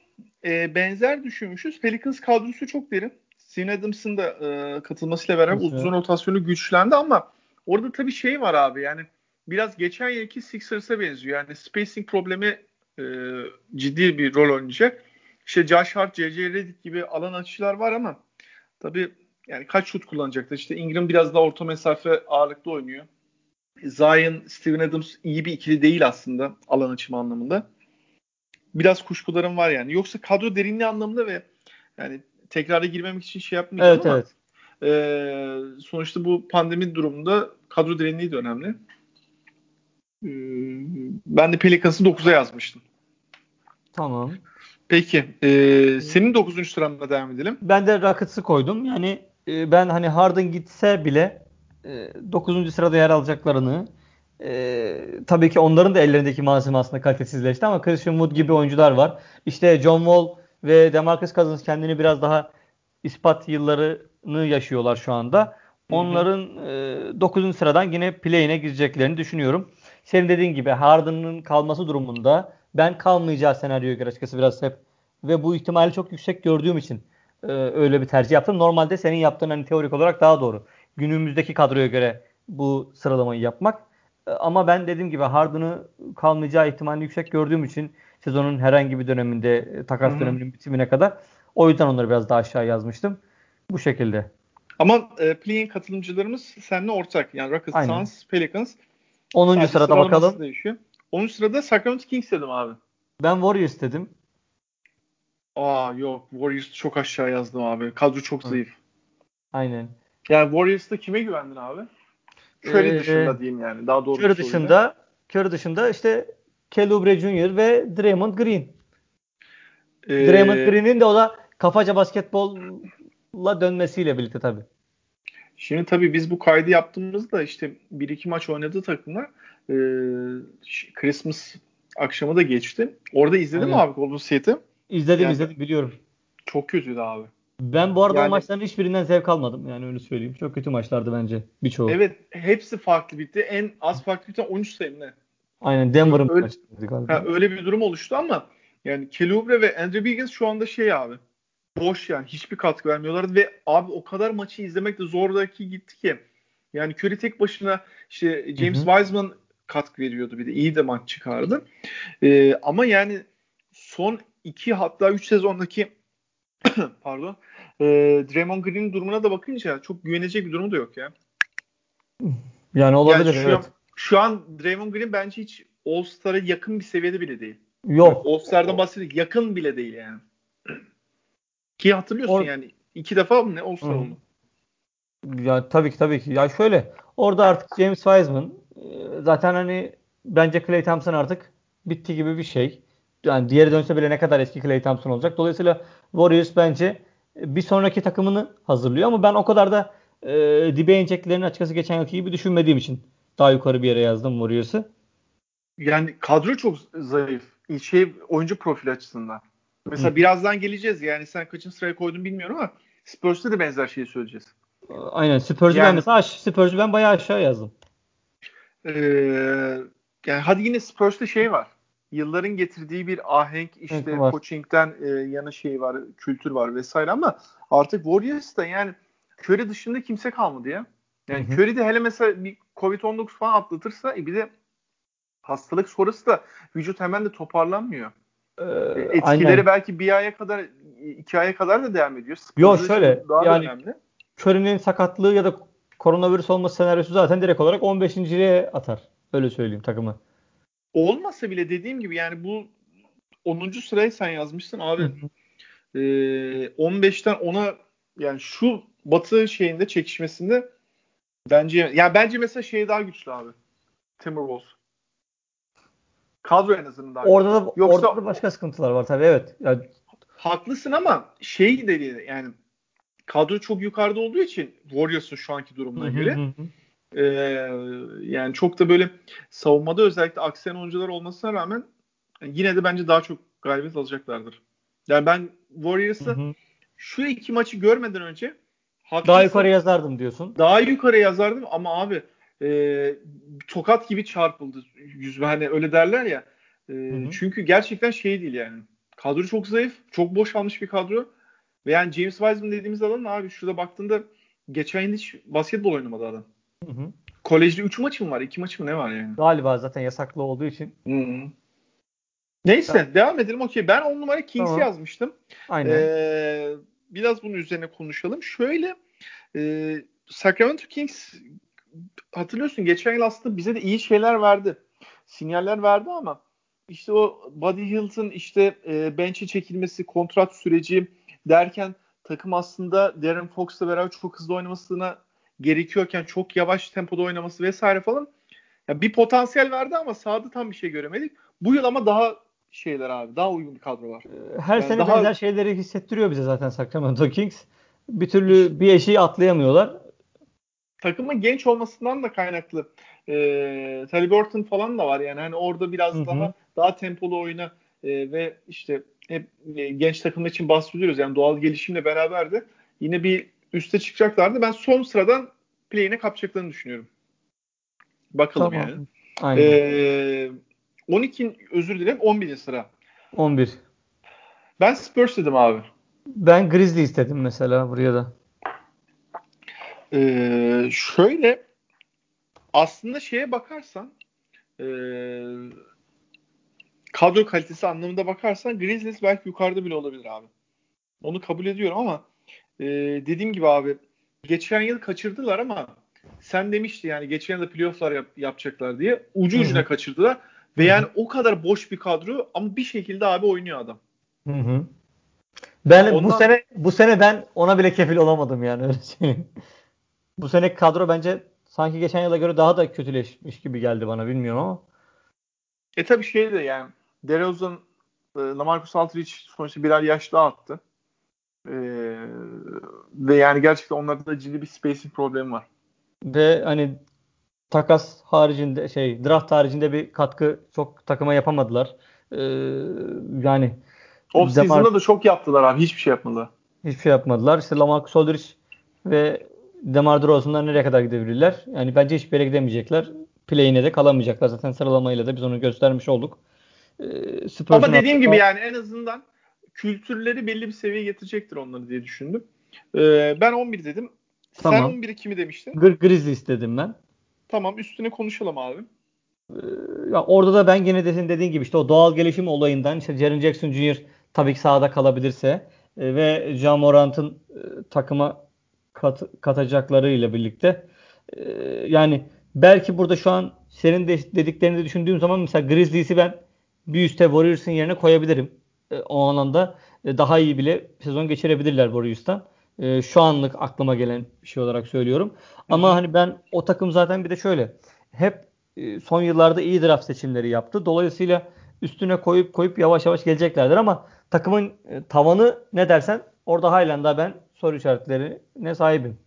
e, benzer düşünmüşüz. Pelicans kadrosu çok derin. Steven Adams'ın da e, katılmasıyla beraber uzun rotasyonu güçlendi ama orada tabii şey var abi yani biraz geçen yılki Sixers'a benziyor. Yani spacing problemi e, ciddi bir rol oynayacak. İşte Josh Hart, J.J. Redick gibi alan açıcılar var ama tabii yani kaç şut kullanacaklar? İşte Ingram biraz daha orta mesafe ağırlıklı oynuyor. Zion, Steven Adams iyi bir ikili değil aslında alan açımı anlamında. Biraz kuşkularım var yani. Yoksa kadro derinliği anlamında ve yani tekrara girmemek için şey yapmayacağım Evet ama evet. e, sonuçta bu pandemi durumunda kadro derinliği de önemli. E, ben de Pelicans'ı 9'a yazmıştım. Tamam. Peki. e, senin 9. sıranda devam edelim. Ben de Rockets'ı koydum. Yani e, ben hani Harden gitse bile e, 9. sırada yer alacaklarını e, tabii ki onların da ellerindeki malzeme aslında kalitesizleşti ama Christian Wood gibi oyuncular var. İşte John Wall ve DeMarcus Cousins kendini biraz daha ispat yıllarını yaşıyorlar şu anda. Onların e, 9. sıradan yine play'ine gireceklerini düşünüyorum. Senin dediğin gibi Harden'ın kalması durumunda ben kalmayacağı senaryoya göre açıkçası biraz hep ve bu ihtimali çok yüksek gördüğüm için e, öyle bir tercih yaptım. Normalde senin yaptığın hani teorik olarak daha doğru. Günümüzdeki kadroya göre bu sıralamayı yapmak. E, ama ben dediğim gibi Harden'ı kalmayacağı ihtimali yüksek gördüğüm için sezonun herhangi bir döneminde e, takas Hı hı. döneminin bitimine kadar o yüzden onları biraz daha aşağı yazmıştım. Bu şekilde. Ama e, play'in katılımcılarımız seninle ortak. Yani Rockets. Suns, Pelicans. 10. Sadece sırada bakalım. Değişiyor. 10. sırada Sacramento Kings dedim abi. Ben Warriors dedim. Aa yok Warriors'ı çok aşağı yazdım abi. Kadro çok Hı. zayıf. Aynen. Yani Warriors'ta kime güvendin abi? Curry Ee, dışında diyeyim yani. Daha doğru Curry dışında Curry dışında işte Oubre Jr. ve Draymond Green. Ee, Draymond Green'in de o da kafaca basketbolla dönmesiyle birlikte tabii. Şimdi tabii biz bu kaydı yaptığımızda işte bir iki maç oynadı takımlar. Ş- Christmas akşamı da geçti. Orada izledin mi Aynen. abi Golden State'i? İzledim Yani- izledim biliyorum. Çok kötüydü abi. Ben bu arada Yani- o maçların hiçbirinden zevk almadım. Yani öyle söyleyeyim. Çok kötü maçlardı bence birçoğu. Evet hepsi farklı bitti. En az farklı biten 13 sayı ne? Aynen Denver'ın Öyle- maçıydı galiba. Ha, öyle bir durum oluştu ama yani Kelly Oubre ve Andrew Wiggins şu anda şey abi. Boş yani hiçbir katkı vermiyorlardı ve abi o kadar maçı izlemek de zordaki gitti ki. Yani Curry tek başına işte James Hı hı. Wiseman katkı veriyordu bir de iyi de maç çıkardı. Ee, ama yani son iki hatta üç sezondaki pardon e, Draymond Green'in durumuna da bakınca çok güvenecek bir durumu da yok ya. Yani olabilir yani şu, evet. an, şu an Draymond Green bence hiç All-Star'a yakın bir seviyede bile değil. Yok. All-Star'dan bahsediyoruz. Yakın bile değil yani. Ki hatırlıyorsun Or- yani. iki defa mı ne Hı hı. oldu? Ya tabii ki tabii ki. Ya şöyle orada artık James Wiseman e, zaten hani bence Klay Thompson artık bitti gibi bir şey. Yani diğeri dönse bile ne kadar eski Klay Thompson olacak. Dolayısıyla Warriors bence bir sonraki takımını hazırlıyor ama ben o kadar da e, dibe ineceklerini açıkçası geçen yılki gibi düşünmediğim için daha yukarı bir yere yazdım Warriors'ı. Yani kadro çok zayıf. Şey oyuncu profili açısından. Mesela Hı. birazdan geleceğiz. Yani sen kaçıncı sıraya koydun bilmiyorum ama Spurs'ta da benzer şeyi söyleyeceğiz. Aynen Spurs'u Yani- ben mesela aş- Spurs'u ben bayağı aşağı yazdım. Ee, yani hadi yine Spurs'ta şey var. Yılların getirdiği bir ahenk işte Evet, coaching'den e, yana şey var, kültür var vesaire ama artık Warriors'ta yani Curry dışında kimse kalmadı ya. Yani Hı hı. Curry de hele mesela bir Covid-19 falan atlatırsa e, bir de hastalık sonrası da vücut hemen de toparlanmıyor. Ee, E, Etkileri aynen. belki bir aya kadar, iki aya kadar da devam ediyor. Yo, Spurs'da şöyle, daha da yani- önemli. Curry'nin sakatlığı ya da koronavirüs olması senaryosu zaten direkt olarak 15.liğe atar. Öyle söyleyeyim takımı. Olmasa bile dediğim gibi yani bu 10. sırayı sen yazmışsın abi. Ee, 15'ten 10'a yani şu batı şeyinde çekişmesinde bence ya bence mesela şey daha güçlü abi. Timberwolves. Kadro en azından Orada da. Yoksa orada da başka sıkıntılar var tabii evet. Yani, haklısın ama şey de değil yani kadro çok yukarıda olduğu için Warriors'ın şu anki durumuna göre. Ee, yani çok da böyle savunmada özellikle aksayan oyuncular olmasına rağmen yine de bence daha çok galibiyet alacaklardır. Yani ben Warriors'ı şu iki maçı görmeden önce haklısın, Daha yukarı yazardım diyorsun. daha yukarı yazardım ama abi e, tokat gibi çarpıldı yüzme hani öyle derler ya. E, hı. Çünkü gerçekten şey değil yani. Kadro çok zayıf. Çok boş almış bir kadro. Ve yani James Wiseman dediğimiz adam abi şurada baktığında geçen yıl hiç basketbol oynamadı adam. Hı hı. Kolejde 3 maç mı var? 2 maç mı ne var yani? Galiba zaten yasaklı olduğu için. Hı hı. Neyse tamam. devam edelim. Okey ben on numara Kings'i tamam. yazmıştım. Aynen. Ee, biraz bunun üzerine konuşalım. Şöyle e, Sacramento Kings hatırlıyorsun geçen yıl aslında bize de iyi şeyler verdi. Sinyaller verdi ama işte o Buddy Hield'ın işte e, bench'e çekilmesi, kontrat süreci derken takım aslında Darren Fox'la beraber çok hızlı oynamasına gerekiyorken çok yavaş tempoda oynaması vesaire falan ya bir potansiyel verdi ama sahada tam bir şey göremedik. Bu yıl ama daha şeyler abi. Daha uygun bir kadro var. Ee, her yani sene daha... benzer şeyleri hissettiriyor bize zaten Sacramento Kings. Bir türlü bir eşiği atlayamıyorlar. Takımın genç olmasından da kaynaklı. Ee, Burton falan da var yani hani orada biraz Hı-hı. daha daha tempolu oyuna e, ve işte hep e, genç takımlar için bahsediyoruz. Yani doğal gelişimle beraber de yine bir üste çıkacaklardı. Ben son sıradan play'ine kapacaklarını düşünüyorum. Bakalım tamam. yani. Aynen. Ee, 12 özür dilerim 11. sıra. 11. Ben Spurs dedim abi. Ben Grizzly istedim mesela buraya da. Ee, şöyle aslında şeye bakarsan e, kadro kalitesi anlamında bakarsan Grizzlies belki yukarıda bile olabilir abi. Onu kabul ediyorum ama e, dediğim gibi abi geçen yıl kaçırdılar ama sen demişti yani geçen yıl playofflar yap, yapacaklar diye ucu ucuna Hı-hı. kaçırdılar. Ve yani o kadar boş bir kadro ama bir şekilde abi oynuyor adam. Hı hı. Ben Ondan... bu sene bu sene ben ona bile kefil olamadım yani öyle söyleyeyim. Bu sene kadro bence sanki geçen yıla göre daha da kötüleşmiş gibi geldi bana bilmiyorum ama. E tabii şey de yani DeRozan e, Lamarcus Aldridge sonuçta birer yaş daha attı. E, ve yani gerçekten onlarda da ciddi bir spacing problemi var. Ve hani takas haricinde şey draft haricinde bir katkı çok takıma yapamadılar. Ee, yani off season'da da çok yaptılar abi. Hiçbir şey yapmadılar. Hiçbir şey yapmadılar. İşte Lamarcus Aldridge ve Demar DeRozan'lar nereye kadar gidebilirler? Yani bence hiçbir yere gidemeyecekler. Play'ine de kalamayacaklar. Zaten sıralamayla da biz onu göstermiş olduk. Ee, Ama dediğim gibi yani en azından kültürleri belli bir seviyeye getirecektir onları diye düşündüm. Ee, ben 11 dedim. Tamam. Sen 11'i kimi demiştin? Gr Grizzly istedim ben. Tamam üstüne konuşalım abi. Ee, ya orada da ben gene de dediğin gibi işte o doğal gelişim olayından işte Jaren Jackson Jr. tabii ki sahada kalabilirse e, ve Morant'ın e, takıma kat, katacaklarıyla birlikte e, yani belki burada şu an senin de dediklerini de düşündüğüm zaman mesela Grizzlies'i ben bir üstte Warriors'ın yerine koyabilirim. E, o anlamda e, daha iyi bile sezon geçirebilirler Warriors'tan. E, şu anlık aklıma gelen bir şey olarak söylüyorum. Ama hani ben o takım zaten bir de şöyle hep e, son yıllarda iyi draft seçimleri yaptı. Dolayısıyla üstüne koyup koyup yavaş yavaş geleceklerdir ama takımın e, tavanı ne dersen orada halen daha ben soru işaretlerine sahibim.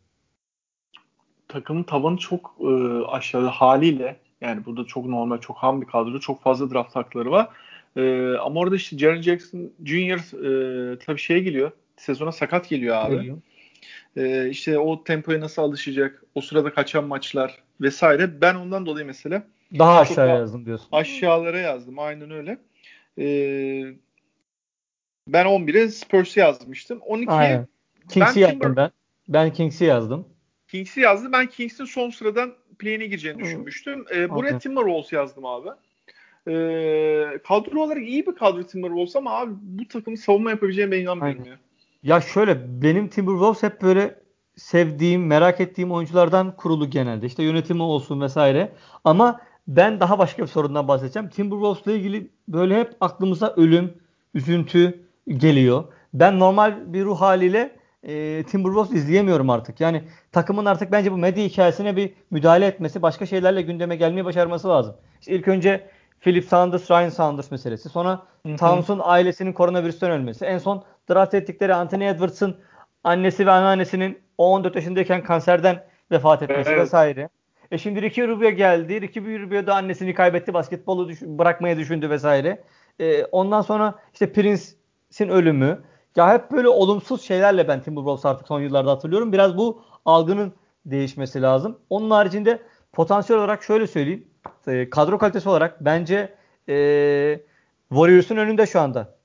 Takımın tavanı çok e, aşağıda haliyle yani burada çok normal, çok ham bir kadro. Çok fazla draft hakları var. E, ama orada işte Jaren Jackson Jr. E, tabii şeye geliyor. Sezona sakat geliyor abi. Geliyor. E, işte o tempoya nasıl alışacak? O sırada kaçan maçlar vesaire. Ben ondan dolayı mesela daha aşağıya yazdım diyorsun. Aşağılara yazdım. Aynen öyle. E, ben 11'e Spurs'u yazmıştım. 12'ye Kings'i yazdım Timber... ben. Ben Kings'i yazdım. Kings'i yazdım. Ben Kings'in son sıradan play'ine gireceğini düşünmüştüm. E, buraya okay. Timberwolves yazdım abi. E, kadro olarak iyi bir kadro Timberwolves ama abi bu takımın savunma yapabileceğine ben inanmıyorum ya. Ya şöyle benim Timberwolves hep böyle sevdiğim, merak ettiğim oyunculardan kurulu genelde. İşte yönetimi olsun vesaire. Ama ben daha başka bir sorundan bahsedeceğim. Timberwolves'la ilgili böyle hep aklımıza ölüm, üzüntü geliyor. Ben normal bir ruh haliyle e, Timberwolves izleyemiyorum artık. Yani takımın artık bence bu medya hikayesine bir müdahale etmesi, başka şeylerle gündeme gelmeyi başarması lazım. İşte ilk önce Philip Sanders, Ryan Sanders meselesi. Sonra Towns'un ailesinin koronavirüsten ölmesi. En son draft ettikleri Anthony Edwards'ın annesi ve anneannesinin 14 yaşındayken kanserden vefat etmesi evet. vesaire. E şimdi Ricky Rubio geldi. Ricky Rubio da annesini kaybetti. Basketbolu düş- bırakmaya düşündü vesaire. E, ondan sonra işte Prince'in ölümü. Ya hep böyle olumsuz şeylerle ben Timberwolves artık son yıllarda hatırlıyorum. Biraz bu algının değişmesi lazım. Onun haricinde potansiyel olarak şöyle söyleyeyim. E, kadro kalitesi olarak bence e, Warriors'un önünde şu anda.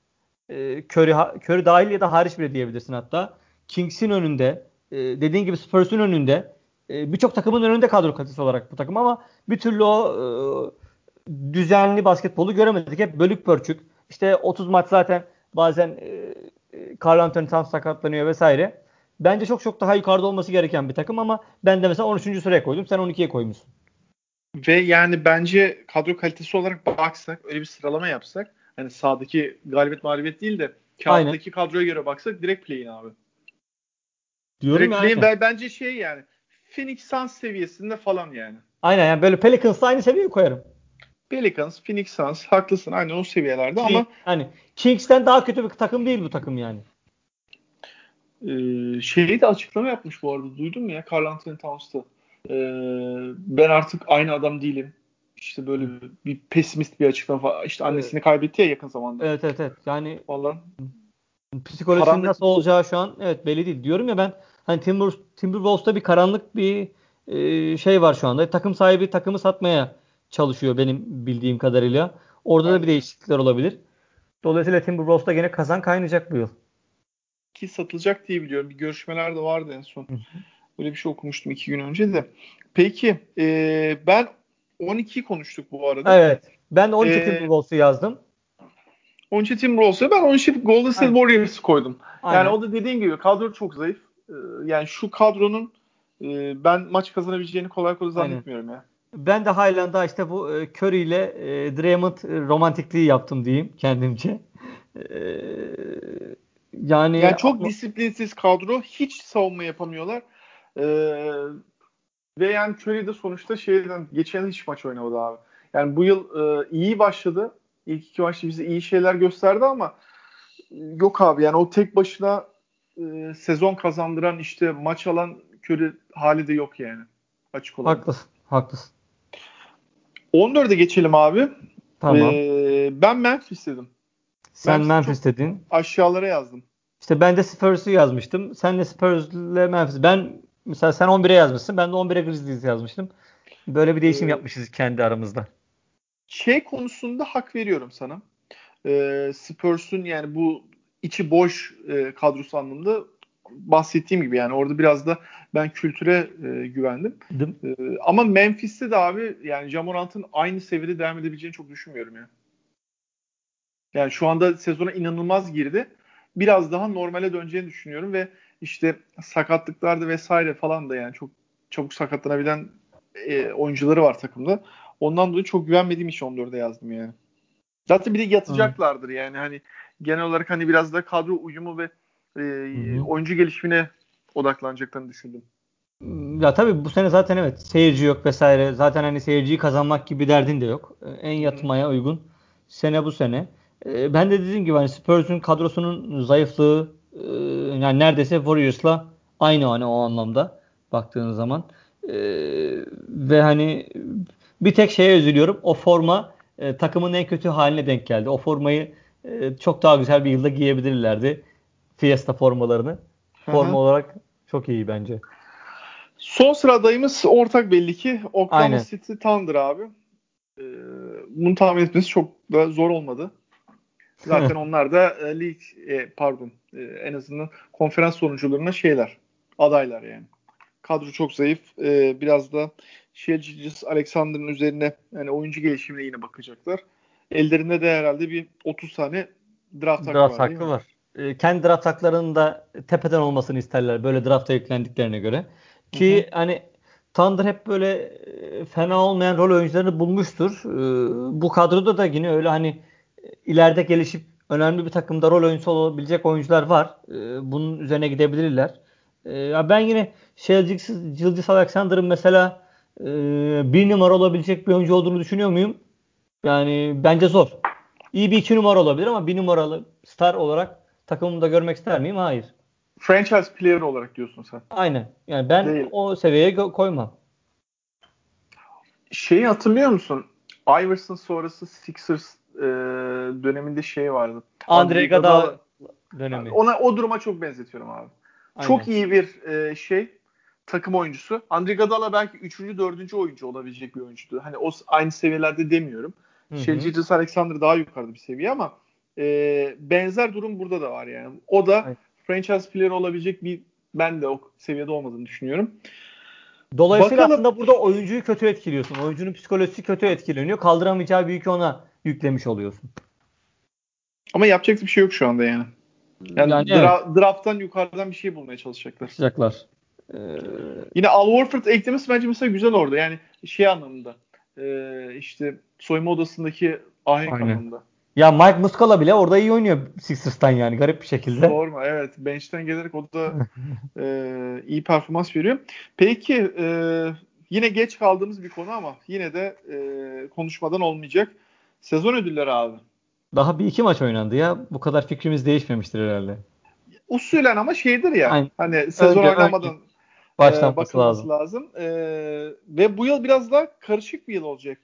e, Curry, Curry dahil ya da hariç bile diyebilirsin hatta. Kings'in önünde, e, dediğin gibi Spurs'un önünde, e, birçok takımın önünde kadro kalitesi olarak bu takım ama bir türlü o e, düzenli basketbolu göremedik. Hep bölük pörçük. İşte 30 maç zaten bazen e, Carl Anthony tam sakatlanıyor vesaire. Bence çok çok daha yukarıda olması gereken bir takım ama ben de mesela 13. sıraya koydum. Sen 12'ye koymuşsun. Ve yani bence kadro kalitesi olarak baksak öyle bir sıralama yapsak hani sahadaki galibiyet mağlubiyet değil de kağıttaki Aynen. kadroya göre baksak direkt play'in abi. Diyorum direkt play'in ben, bence şey yani Phoenix Suns seviyesinde falan yani. Aynen yani böyle Pelicans'la aynı seviyeye koyarım. Pelicans, Phoenix Suns haklısın aynı o seviyelerde Ki, ama hani Kings'ten daha kötü bir takım değil bu takım yani. Ee, şeyi de açıklama yapmış bu arada duydun mu ya Carl Anthony Towns'ta. Ee, ben artık aynı adam değilim. İşte böyle bir, bir pesimist bir açıklama falan. İşte annesini evet. kaybetti ya yakın zamanda. Evet evet evet. Yani falan. Psikolojinin karanlık... nasıl olacağı şu an evet belli değil. Diyorum ya ben hani Timber, Timberwolves'ta bir karanlık bir e, şey var şu anda. Takım sahibi takımı satmaya çalışıyor benim bildiğim kadarıyla. Orada evet. da bir değişiklikler olabilir. Dolayısıyla Timberwolves'ta gene kazan kaynayacak bu yıl. Ki satılacak diye biliyorum. Bir görüşmeler de vardı en son. Böyle bir şey okumuştum iki gün önce de. Peki e, ben 12 konuştuk bu arada. Evet. Ben 12 ee, Timberwolves'u yazdım. 12 Timberwolves'u ben 12 Golden State Warriors'ı koydum. Aynen. Yani o da dediğin gibi kadro çok zayıf. Ee, yani şu kadronun e, ben maç kazanabileceğini kolay kolay zannetmiyorum Aynen. ya. Ben de Highland'a işte bu e, Curry ile e, Draymond e, romantikliği yaptım diyeyim kendimce. E, yani yani çok disiplinsiz kadro. Hiç savunma yapamıyorlar. E, ve yani Curry de sonuçta şeyden geçen hiç maç oynamadı abi. Yani bu yıl e, iyi başladı. İlk iki maçta bize iyi şeyler gösterdi ama yok abi yani o tek başına e, sezon kazandıran işte maç alan Curry hali de yok yani. Açık olarak. Haklısın. Haklısın. 14'e geçelim abi. Tamam. Ee, ben Memphis dedim. Sen Memphis, Memphis dedin. Aşağılara yazdım. İşte ben de Spurs'u yazmıştım. Sen de Spurs ile Memphis. Ben mesela sen 11'e yazmışsın. Ben de 11'e Grizzlies yazmıştım. Böyle bir değişim ee, yapmışız kendi aramızda. Şey konusunda hak veriyorum sana. Ee, Spurs'un yani bu içi boş e, kadrosu anlamında bahsettiğim gibi yani orada biraz da ben kültüre e, güvendim. E, ama Memphis'te de abi yani Jamorant'ın aynı seviyede devam edebileceğini çok düşünmüyorum ya. Yani şu anda sezona inanılmaz girdi. Biraz daha normale döneceğini düşünüyorum ve işte sakatlıklarda vesaire falan da yani çok çabuk sakatlanabilen e, oyuncuları var takımda. Ondan dolayı çok güvenmediğim için 14'e yazdım yani. Zaten bir de yatacaklardır yani hani genel olarak hani biraz da kadro uyumu ve e, oyuncu gelişimine odaklanacaklarını düşündüm. Ya tabii bu sene zaten evet seyirci yok vesaire. Zaten hani seyirciyi kazanmak gibi derdin de yok. En yatmaya uygun sene bu sene. Ee, ben de dediğim gibi hani Spurs'un kadrosunun zayıflığı e, yani neredeyse Warriors'la aynı hani o anlamda baktığın zaman. Ee, ve hani bir tek şeye üzülüyorum. O forma e, takımın en kötü haline denk geldi. O formayı e, çok daha güzel bir yılda giyebilirlerdi. Fiesta formalarını. Forma Hı-hı. olarak çok iyi bence. Son sıradayımız ortak belli ki Oklahoma Aynen. City Thunder abi. Ee, bunu tahmin etmesi çok da zor olmadı. Zaten onlar da e, lig e, pardon e, en azından konferans sonucularına şeyler adaylar yani. Kadro çok zayıf. E, biraz da Şelcicis Alexander'ın üzerine yani oyuncu gelişimine yine bakacaklar. Ellerinde de herhalde bir 30 tane draft, draft hakkı var. Hakkı var. E, kendi draft haklarının da tepeden olmasını isterler böyle drafta yüklendiklerine göre. Ki Hı-hı. hani Thunder hep böyle e, fena olmayan rol oyuncularını bulmuştur. E, bu kadroda da yine öyle hani ileride gelişip önemli bir takımda rol oyuncusu olabilecek oyuncular var. Bunun üzerine gidebilirler. Ben yine Shea Alexander'ın mesela bir numara olabilecek bir oyuncu olduğunu düşünüyor muyum? Yani bence zor. İyi bir iki numara olabilir ama bir numaralı star olarak takımımda görmek ister miyim? Hayır. Franchise player olarak diyorsun sen. Aynen. Yani ben Değil. o seviyeye koymam. Şeyi hatırlıyor musun? Iverson sonrası Sixers e, döneminde şey vardı. Andre Iguodala dönemi. Ona o duruma çok benzetiyorum abi. Aynen. Çok iyi bir e, şey takım oyuncusu. Andre Iguodala belki 3. 4. oyuncu olabilecek bir oyuncuydu. Hani o aynı seviyelerde demiyorum. Şey Alexander daha yukarıda bir seviye ama e, benzer durum burada da var yani. O da evet. franchise player olabilecek bir ben de o seviyede olmadığını düşünüyorum. Dolayısıyla Bakalım. aslında burada oyuncuyu kötü etkiliyorsun. Oyuncunun psikolojisi kötü etkileniyor. Kaldıramayacağı bir yükü ona yüklemiş oluyorsun. Ama yapacak bir şey yok şu anda yani. Yani, yani dra- evet. draft'tan yukarıdan bir şey bulmaya çalışacaklar. Çalışacaklar. Ee... Yine Al Warford eklemesi bence mesela güzel orada. Yani şey anlamında. E, işte soyma odasındaki ahenk Aynen. anlamında. Ya Mike Muscala bile orada iyi oynuyor Sixers'tan yani garip bir şekilde. Sorma evet. Bench'ten gelerek o da e, iyi performans veriyor. Peki e, yine geç kaldığımız bir konu ama yine de e, konuşmadan olmayacak. Sezon ödülleri abi. Daha bir iki maç oynandı ya. Bu kadar fikrimiz değişmemiştir herhalde. Usulen ama şeydir ya. Aynen. Hani sezon önce, oynamadan önce başlanması e, lazım. lazım. E, ve bu yıl biraz daha karışık bir yıl olacak.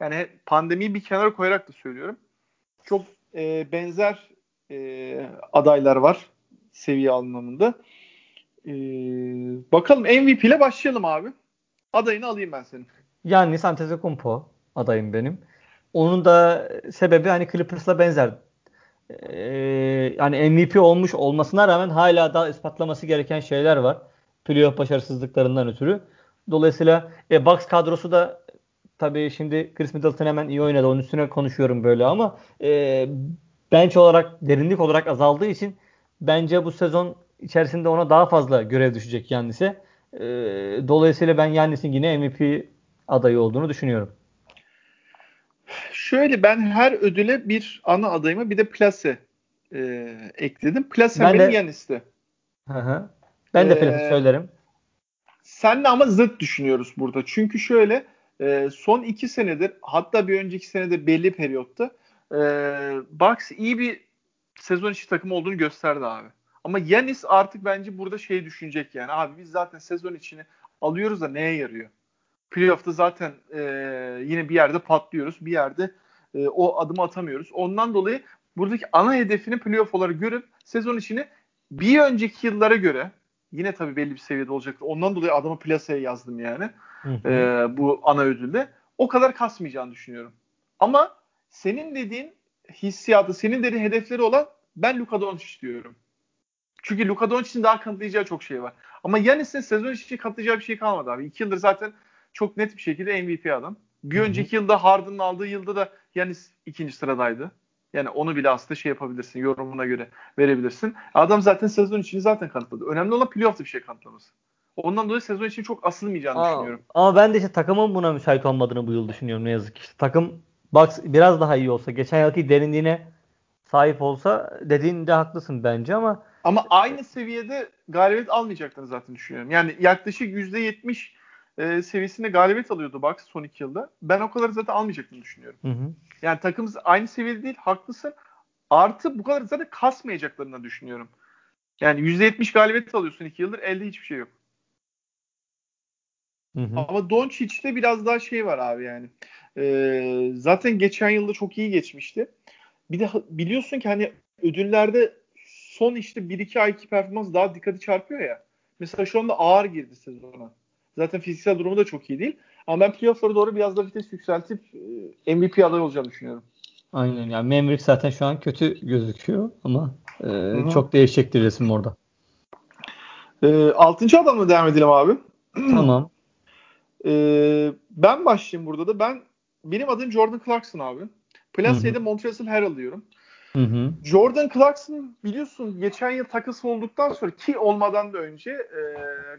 Yani pandemiyi bir kenara koyarak da söylüyorum. Çok e, benzer e, adaylar var seviye anlamında. E, bakalım MVP ile başlayalım abi. Adayını alayım ben senin. Yani Antetokounmpo adayım benim. Onun da sebebi hani Clippers'la benzer. Ee, yani MVP olmuş olmasına rağmen hala daha ispatlaması gereken şeyler var. Playoff başarısızlıklarından ötürü. Dolayısıyla e, Bucks kadrosu da tabii şimdi Chris Middleton hemen iyi oynadı. Onun üstüne konuşuyorum böyle ama e, bench olarak, derinlik olarak azaldığı için bence bu sezon içerisinde ona daha fazla görev düşecek Yannis'e. E, dolayısıyla ben Yannis'in yine MVP adayı olduğunu düşünüyorum. Şöyle ben her ödüle bir ana adayımı bir de plase e, ekledim. Plase benim de, Yannis'ti. Hı hı. Ben de ee, söylerim. Senle ama zıt düşünüyoruz burada. Çünkü şöyle e, son iki senedir hatta bir önceki senede belli periyotta e, Bucks iyi bir sezon içi takım olduğunu gösterdi abi. Ama Yanis artık bence burada şey düşünecek yani. Abi biz zaten sezon içini alıyoruz da neye yarıyor? Playoff'ta zaten e, yine bir yerde patlıyoruz. Bir yerde e, o adımı atamıyoruz. Ondan dolayı buradaki ana hedefini playoff olarak görüp sezon içini bir önceki yıllara göre yine tabii belli bir seviyede olacaktır. Ondan dolayı adamı plaseye yazdım yani. Hı E, bu ana ödülde. O kadar kasmayacağını düşünüyorum. Ama senin dediğin hissiyatı, senin dediğin hedefleri olan ben Luka Doncic diyorum. Çünkü Luka Doncic'in daha kanıtlayacağı çok şey var. Ama Yanis'in sezon için katlayacağı bir şey kalmadı abi. İki yıldır zaten çok net bir şekilde MVP adam. Bir Hı-hı. önceki yılda Harden'ın aldığı yılda da Yanis ikinci sıradaydı. Yani onu bile aslında şey yapabilirsin. Yorumuna göre verebilirsin. Adam zaten sezon için zaten kanıtladı. Önemli olan playoff'ta bir şey kanıtlaması. Ondan dolayı sezon için çok asılmayacağını Aa, düşünüyorum. Ama ben de işte takımın buna müsait olmadığını bu yıl düşünüyorum ne yazık ki. İşte takım Bucks biraz daha iyi olsa, geçen yılki derinliğine sahip olsa dediğinde haklısın bence ama ama aynı seviyede galibiyet almayacaklarını zaten düşünüyorum. Yani yaklaşık %70 e, seviyesinde galibiyet alıyordu Bucks son iki yılda. Ben o kadar zaten almayacaklarını düşünüyorum. Hı hı. Yani takım aynı seviyede değil, haklısın. Artı bu kadar zaten kasmayacaklarını düşünüyorum. Yani %70 galibiyet alıyorsun iki yıldır, elde hiçbir şey yok. Hı hı. Ama Doncic'te biraz daha şey var abi yani. Ee, zaten geçen yılda çok iyi geçmişti. Bir de biliyorsun ki hani ödüllerde son işte 1-2 ayki performans daha dikkati çarpıyor ya. Mesela şu anda ağır girdi sezona. Zaten fiziksel durumu da çok iyi değil. Ama ben playoff'lara doğru biraz da vites yükseltip e, MVP aday olacağını düşünüyorum. Aynen yani Mavericks zaten şu an kötü gözüküyor ama e, çok değişecektir resim orada. E, altıncı adamla devam edelim abi. Tamam. e, ben başlayayım burada da. Ben benim adım Jordan Clarkson abi. Place'de Montrezl Harrell diyorum. Hı hı. Jordan Clarkson biliyorsun geçen yıl takısı olduktan sonra ki olmadan da önce e,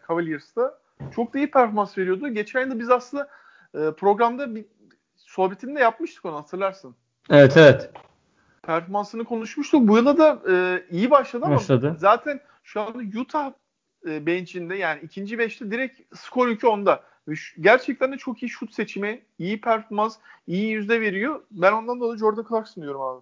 Cavaliers'ta çok da iyi performans veriyordu. Geçen yılda biz aslında e, programda bir sohbetini de yapmıştık onu hatırlarsın. Evet evet. Performansını konuşmuştuk. Bu yılda da e, iyi başladı ama başladı. zaten şu anda Utah e, bench'inde yani ikinci beşte direkt skor yükü onda. Gerçekten de çok iyi şut seçimi, iyi performans, iyi yüzde veriyor. Ben ondan dolayı Jordan Clarkson diyorum abi.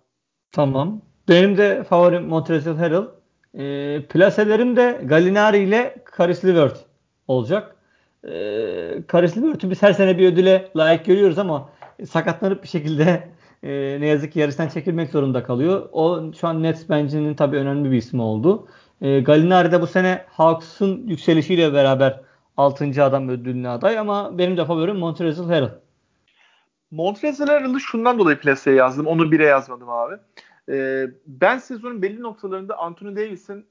Tamam. Benim de favorim Montrezl Harrell. E, plaselerim de Gallinari ile Karis LeVert olacak. E, Karis LeVert'ü biz her sene bir ödüle layık görüyoruz ama sakatlanıp bir şekilde e, ne yazık ki yarıştan çekilmek zorunda kalıyor. O şu an Nets bencinin tabii önemli bir ismi oldu. E, Gallinari de bu sene Hawks'ın yükselişiyle beraber 6. adam ödülüne aday ama benim de favorim Montrezl Harrell. Montrezl Harrell'ı şundan dolayı plaseye yazdım. Onu bire yazmadım abi. E, ben sezonun belli noktalarında Anthony Davis'in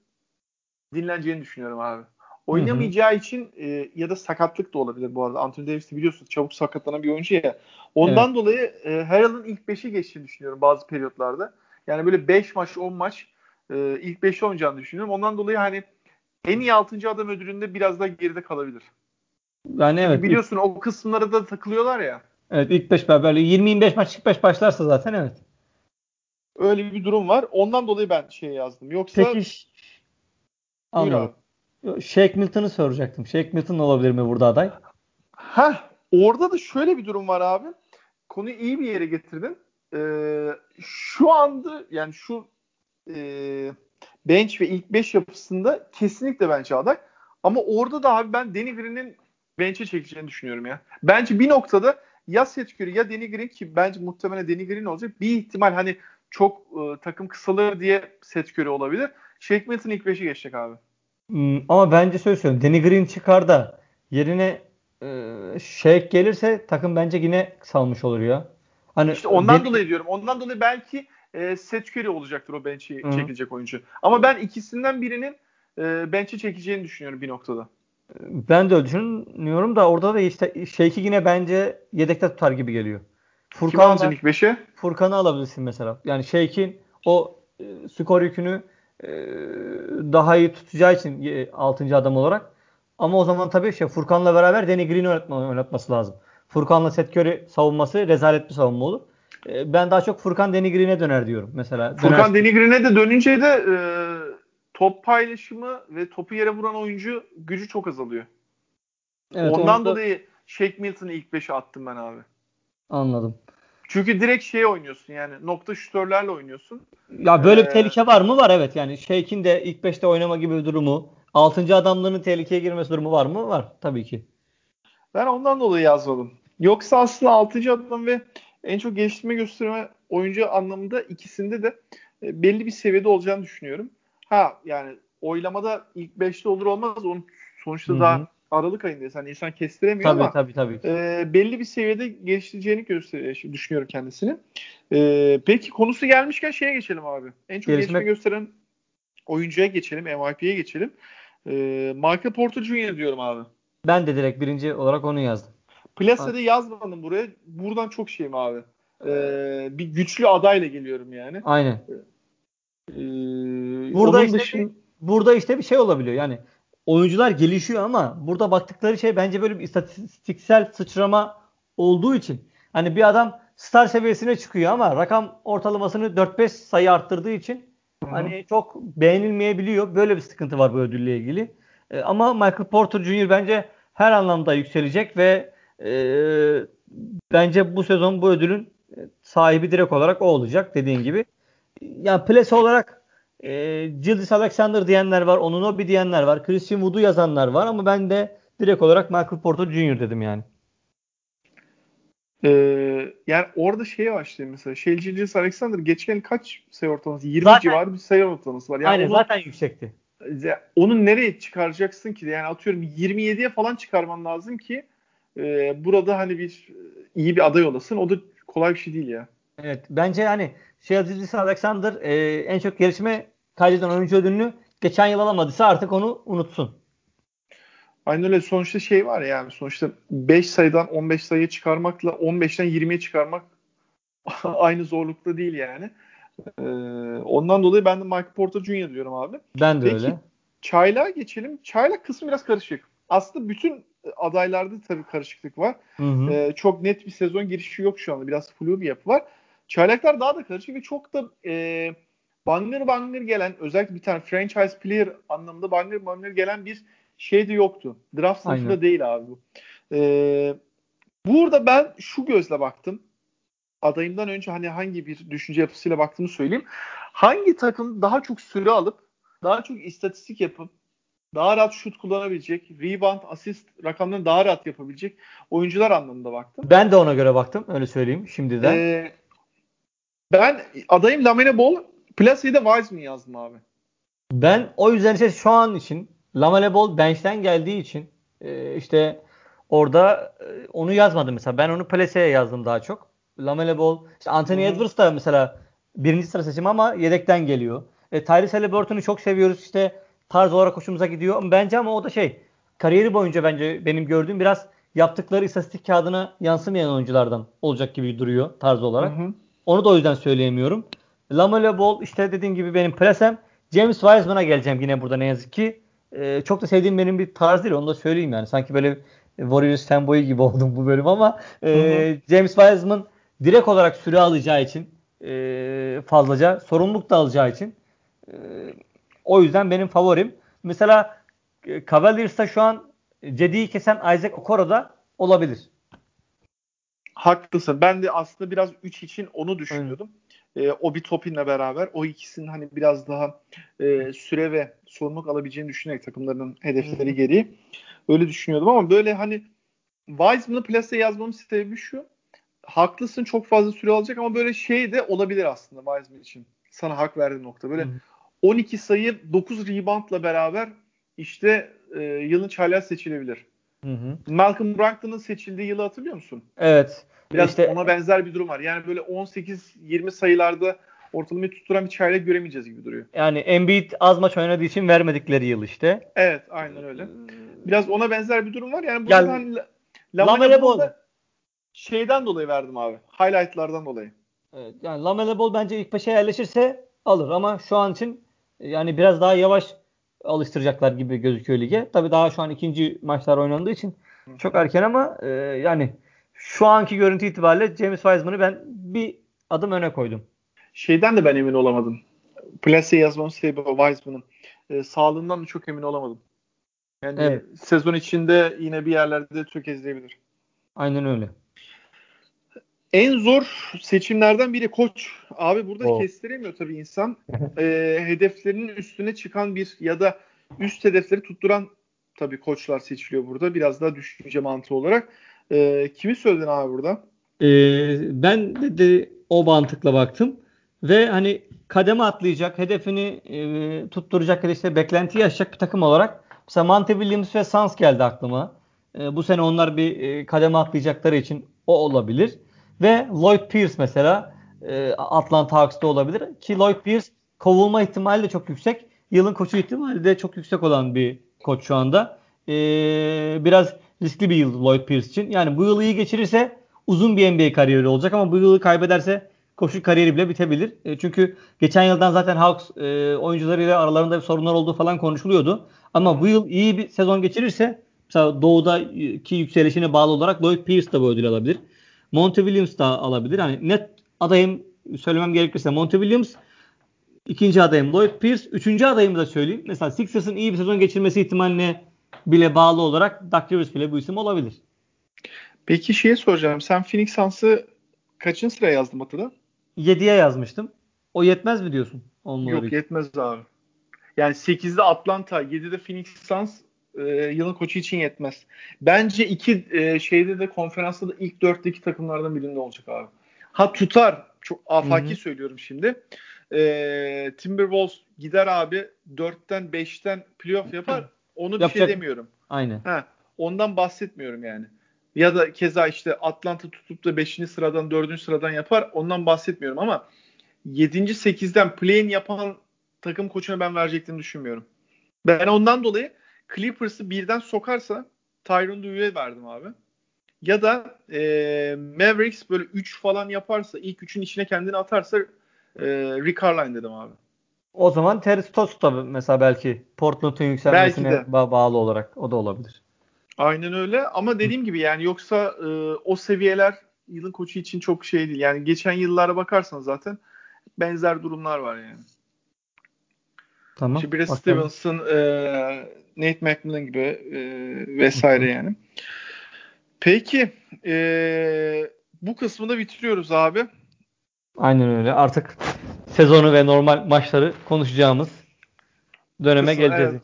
dinleneceğini düşünüyorum abi. Oynamayacağı hı hı. için e, ya da sakatlık da olabilir bu arada. Anthony Davis'i biliyorsunuz çabuk sakatlanan bir oyuncu ya. Ondan evet. dolayı e, Harrell'ın ilk 5'i geçtiğini düşünüyorum bazı periyotlarda. Yani böyle 5 maç 10 maç e, ilk 5'te oynayacağını düşünüyorum. Ondan dolayı hani en iyi 6. adam ödülünde biraz daha geride kalabilir. Yani evet. Çünkü biliyorsun ilk... o kısımlara da takılıyorlar ya. Evet ilk 5 böyle 20-25 maç 45 başlarsa zaten evet. Öyle bir durum var. Ondan dolayı ben şey yazdım. Yoksa Peki Anladım. Shake Milton'ı soracaktım. Shake Milton olabilir mi burada aday? Ha, orada da şöyle bir durum var abi. Konuyu iyi bir yere getirdin. Ee, şu anda yani şu e, bench ve ilk 5 yapısında kesinlikle bence aday. Ama orada da abi ben Danny Green'in bench'e çekeceğini düşünüyorum ya. Bence bir noktada ya Seth Curry ya Danny Green ki bence muhtemelen Danny Green olacak. Bir ihtimal hani çok e, takım kısalır diye Seth Curry olabilir. Shake Milton ilk 5'i geçecek abi. Hmm, ama bence söz söylüyorum. Danny Green çıkar da yerine e, Shake gelirse takım bence yine salmış olur ya. Hani işte ondan Danny... dolayı diyorum. Ondan dolayı belki e, Seth Curry olacaktır o bench'i çekilecek oyuncu. Ama ben ikisinden birinin e, bench'i çekeceğini düşünüyorum bir noktada. Ben de öyle düşünüyorum da orada da işte Shake'i yine bence yedekte tutar gibi geliyor. Furkan ilk 5'e? Furkan'ı alabilirsin mesela. Yani Shake'in o e, skor yükünü daha iyi tutacağı için 6. adam olarak. Ama o zaman tabii şey Furkan'la beraber Danny Green oynatma, oynatması lazım. Furkan'la Seth Curry savunması rezalet bir savunma olur. E, ben daha çok Furkan Danny Green'e döner diyorum mesela. Furkan Danny Green'e de dönünce de e, top paylaşımı ve topu yere vuran oyuncu gücü çok azalıyor. Evet, Ondan da... dolayı Shake Milton'ı ilk 5'e attım ben abi. Anladım. Çünkü direkt şey oynuyorsun yani nokta şütörlerle oynuyorsun. Ya böyle ee, bir tehlike var mı? Var evet. Yani Shake'in de ilk 5'te oynama gibi bir durumu. 6. adamlığının tehlikeye girmesi durumu var mı? Var tabii ki. Ben ondan dolayı yazmadım. Yoksa aslında 6. adam ve en çok geliştirme gösterme oyuncu anlamında ikisinde de e, belli bir seviyede olacağını düşünüyorum. Ha yani oylamada ilk 5'te olur olmaz. Onun sonuçta Hı-hı. daha Aralık ayındayız. Hani insan kestiremiyor tabii, ama tabii, tabii. E, belli bir seviyede geliştireceğini göster düşünüyorum kendisini. E, peki konusu gelmişken şeye geçelim abi. En çok Gelişme... gelişme gösteren oyuncuya geçelim. MIP'ye geçelim. E, Michael Porter Jr. diyorum abi. Ben de direkt birinci olarak onu yazdım. Plase'de yazmadım buraya. Buradan çok şeyim abi. Ee, bir güçlü adayla geliyorum yani. Aynen. Ee, burada işte dışın... burada işte bir şey olabiliyor. Yani oyuncular gelişiyor ama burada baktıkları şey bence böyle bir istatistiksel sıçrama olduğu için hani bir adam star seviyesine çıkıyor ama rakam ortalamasını 4-5 sayı arttırdığı için Hı-hı. hani çok beğenilmeyebiliyor. Böyle bir sıkıntı var bu ödülle ilgili. E, ama Michael Porter Jr. bence her anlamda yükselecek ve e, bence bu sezon bu ödülün sahibi direkt olarak o olacak dediğin gibi. Yani plase olarak e, Gildas Alexander diyenler var. Onunobi diyenler var. Christian Wood'u yazanlar var ama ben de direkt olarak Michael Porter Jr. dedim yani. Ee, yani orada şeye başlayayım mesela. Şey Gildas Alexander geçen kaç sayı ortalaması? 20 zaten, civarı bir sayı ortalaması var. Yani aynen onu, zaten yüksekti. Onu nereye çıkaracaksın ki? Yani atıyorum 27'ye falan çıkarman lazım ki e, burada hani bir iyi bir aday olasın. O da kolay bir şey değil ya. Evet. Bence hani şey Gildas Alexander e, en çok gelişme kaydeden oyuncu ödülünü geçen yıl alamadıysa artık onu unutsun. Aynen öyle. Sonuçta şey var yani sonuçta 5 sayıdan 15 sayıya çıkarmakla 15'ten 20'ye çıkarmak aynı zorlukta değil yani. Ee, ondan dolayı ben de Michael Porter Jr. diyorum abi. Ben de Peki, öyle. Çaylağa geçelim. Çaylak kısmı biraz karışık. Aslında bütün adaylarda tabii karışıklık var. Hı hı. Ee, çok net bir sezon girişi yok şu anda. Biraz flu bir yapı var. Çaylaklar daha da karışık ve çok da e, bangır bangır gelen özellikle bir tane franchise player anlamında bangır bangır gelen bir şey de yoktu. Draft sınıfında değil abi bu. Ee, burada ben şu gözle baktım. Adayımdan önce hani hangi bir düşünce yapısıyla baktığımı söyleyeyim. Hangi takım daha çok süre alıp daha çok istatistik yapıp daha rahat şut kullanabilecek, rebound, asist rakamlarını daha rahat yapabilecek oyuncular anlamında baktım. Ben de ona göre baktım. Öyle söyleyeyim şimdiden. Ee, ben adayım Lamine Ball Place'yi de Wiseman yazdım abi. Ben o yüzden işte şu an için Lamele Ball bench'ten geldiği için e, işte orada e, onu yazmadım mesela. Ben onu Place'ye yazdım daha çok. Lamele Ball, işte Anthony Hı-hı. Edwards da mesela birinci sıra seçimi ama yedekten geliyor. E, Tyrese Halliburton'u çok seviyoruz işte tarz olarak hoşumuza gidiyor. Bence ama o da şey kariyeri boyunca bence benim gördüğüm biraz yaptıkları istatistik kağıdına yansımayan oyunculardan olacak gibi duruyor tarz olarak. Hı hı. Onu da o yüzden söyleyemiyorum. Lamelo Ball işte dediğim gibi benim presem. James Wiseman'a geleceğim yine burada ne yazık ki. Ee, çok da sevdiğim benim bir tarz değil onu da söyleyeyim yani. Sanki böyle Warriors fanboyu gibi oldum bu bölüm ama e, James Wiseman direkt olarak süre alacağı için e, fazlaca sorumluluk da alacağı için e, o yüzden benim favorim. Mesela e, Cavaliers'ta şu an Cedi'yi kesen Isaac Okoro da olabilir. Haklısın. Ben de aslında biraz 3 için onu düşünüyordum. E, Obi Topin'le beraber o ikisinin hani biraz daha e, süre ve sorumluluk alabileceğini düşünerek takımlarının hedefleri gereği öyle düşünüyordum ama böyle hani Wiseman'ı plase yazmamın sebebi şu. Haklısın çok fazla süre alacak ama böyle şey de olabilir aslında Wiseman için. Sana hak verdiğim nokta. Böyle hmm. 12 sayı 9 reboundla beraber işte e, yılın çaylak seçilebilir. Hı hı. Malcolm Brogdon'ın seçildiği yılı hatırlıyor musun? Evet. Biraz işte, ona benzer bir durum var. Yani böyle 18-20 sayılarda ortalamayı tutturan bir çaylak göremeyeceğiz gibi duruyor. Yani Embiid az maç oynadığı için vermedikleri yıl işte. Evet aynen öyle. Biraz ona benzer bir durum var. Yani burada yani, Lamelo Ball şeyden dolayı verdim abi. Highlight'lardan dolayı. Evet, yani Lamelo Ball bence ilk başa yerleşirse alır ama şu an için yani biraz daha yavaş alıştıracaklar gibi gözüküyor lige. Tabii daha şu an ikinci maçlar oynandığı için çok erken ama e, yani şu anki görüntü itibariyle James Wiseman'ı ben bir adım öne koydum. Şeyden de ben emin olamadım. Plase yazmamın sebebi Wiseman'ın. E, sağlığından da çok emin olamadım. Yani evet. sezon içinde yine bir yerlerde tökezleyebilir. Aynen öyle. En zor seçimlerden biri koç. Abi burada oh. kestiremiyor tabii insan. e, hedeflerinin üstüne çıkan bir ya da üst hedefleri tutturan tabii koçlar seçiliyor burada. Biraz daha düşünce mantığı olarak. E, kimi söyledin abi burada? Ee, ben de, o mantıkla baktım. Ve hani kademe atlayacak, hedefini e, tutturacak ya işte beklenti yaşayacak bir takım olarak mesela Monte Williams ve Suns geldi aklıma. E, bu sene onlar bir e, kademe atlayacakları için o olabilir. Ve Lloyd Pierce mesela e, Atlanta Hawks'ta olabilir. Ki Lloyd Pierce kovulma ihtimali de çok yüksek. Yılın koçu ihtimali de çok yüksek olan bir koç şu anda. E, biraz riskli bir yıl Lloyd Pierce için. Yani bu yılı iyi geçirirse uzun bir NBA kariyeri olacak ama bu yılı kaybederse koşu kariyeri bile bitebilir. E, çünkü geçen yıldan zaten Hawks e, oyuncularıyla aralarında bir sorunlar olduğu falan konuşuluyordu. Ama bu yıl iyi bir sezon geçirirse mesela doğudaki yükselişine bağlı olarak Lloyd Pierce de bu ödül alabilir. Monte Williams da alabilir. Yani net adayım söylemem gerekirse Monte Williams ikinci adayım Lloyd Pierce. Üçüncü adayımı da söyleyeyim. Mesela Sixers'ın iyi bir sezon geçirmesi ihtimaline bile bağlı olarak Doug Rivers bile bu isim olabilir. Peki şeye soracağım. Sen Phoenix Suns'ı kaçıncı sıraya yazdın Batı'da? 7'ye yazmıştım. O yetmez mi diyorsun? Yok için? yetmez abi. Yani 8'de Atlanta, 7'de Phoenix Suns e, yılın koçu için yetmez. Bence iki e, şeyde de konferansta da ilk dörtteki takımlardan birinde olacak abi. Ha tutar. Çok afaki Hı-hı. söylüyorum şimdi. E, Timberwolves gider abi 4'ten 5'ten playoff yapar. Onu bir şey Yapacak. demiyorum. Aynen. Ha, ondan bahsetmiyorum yani. Ya da keza işte Atlanta tutup da 5. sıradan 4. sıradan yapar. Ondan bahsetmiyorum ama 7. 8'den play-in yapan takım koçuna ben vereceklerini düşünmüyorum. Ben ondan dolayı Clippers'ı birden sokarsa Tyron Lue'ye verdim abi. Ya da e, Mavericks böyle 3 falan yaparsa ilk 3'ün içine kendini atarsa e, Rick Carline dedim abi. O zaman Terry Stotts da mesela belki Portland'ın yükselmesine ba- bağlı olarak o da olabilir. Aynen öyle ama dediğim gibi yani yoksa e, o seviyeler yılın koçu için çok şey değil. Yani geçen yıllara bakarsan zaten benzer durumlar var yani. Tamam. İşte Brad Stevenson, e, Nate McMillan gibi e, vesaire yani. Peki e, bu kısmı da bitiriyoruz abi. Aynen öyle. Artık sezonu ve normal maçları konuşacağımız döneme Kısa, geleceğiz. Evet.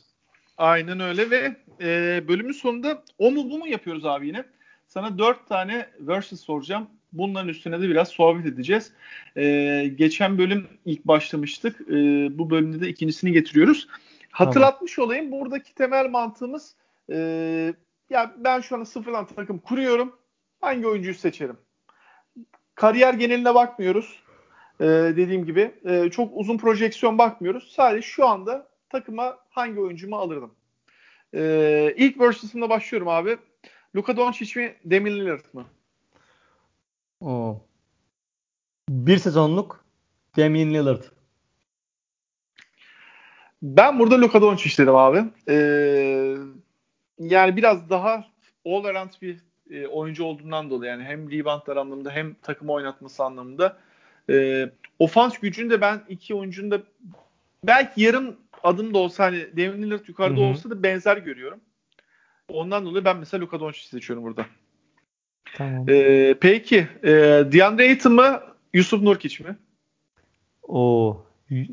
Aynen öyle ve e, bölümün sonunda o mu bu mu yapıyoruz abi yine. Sana dört tane versus soracağım. Bunların üstüne de biraz sohbet edeceğiz. Ee, geçen bölüm ilk başlamıştık. Ee, bu bölümde de ikincisini getiriyoruz. Hatırlatmış tamam. olayım. Buradaki temel mantığımız e, ya ben şu an sıfırdan takım kuruyorum. Hangi oyuncuyu seçerim? Kariyer geneline bakmıyoruz. E, dediğim gibi e, çok uzun projeksiyon bakmıyoruz. Sadece şu anda takıma hangi oyuncumu alırdım. E, ilk versus'ımda başlıyorum abi. Luka Doncic mi Damian Lillard mı? Oo. Bir sezonluk Damian Lillard. Ben burada Luka Doncic dedim abi. Ee, yani biraz daha all around bir e, oyuncu olduğundan dolayı yani hem reboundlar anlamında hem takım oynatması anlamında e, ofans gücünü de ben iki oyuncunun da belki yarım adım da olsa hani Damian Lillard yukarıda Hı hı. olsa da benzer görüyorum. Ondan dolayı ben mesela Luka Doncic seçiyorum burada. Tamam. Ee, peki e, DeAndre Ayton mı Yusuf Nurkic mi? Oo.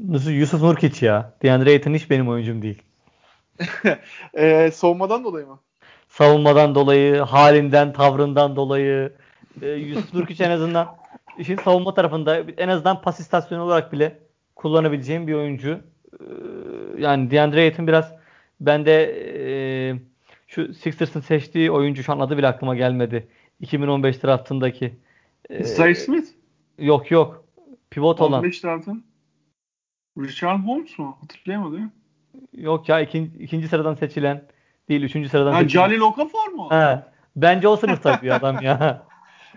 Nasıl Yusuf Nurkic ya. DeAndre Ayton hiç benim oyuncum değil. Ee, savunmadan dolayı mı? Savunmadan dolayı, halinden, tavrından dolayı. e, Yusuf Nurkic en azından işin savunma tarafında en azından pas istasyonu olarak bile kullanabileceğim bir oyuncu. Ee, yani DeAndre Ayton biraz bende e, şu Sixers'ın seçtiği oyuncu şu an adı bile aklıma gelmedi. 2015 draftındaki. Ee, Zay Smith. Yok yok. Pivot olan. 15 taraftan. Richard Holmes mu? Hatırlayamadım. Yok ya ikinci, ikinci sıradan seçilen değil. Üçüncü sıradan Ha, seçilen. Jalil Okafor mu? He. Bence o sınıfta bir adam ya.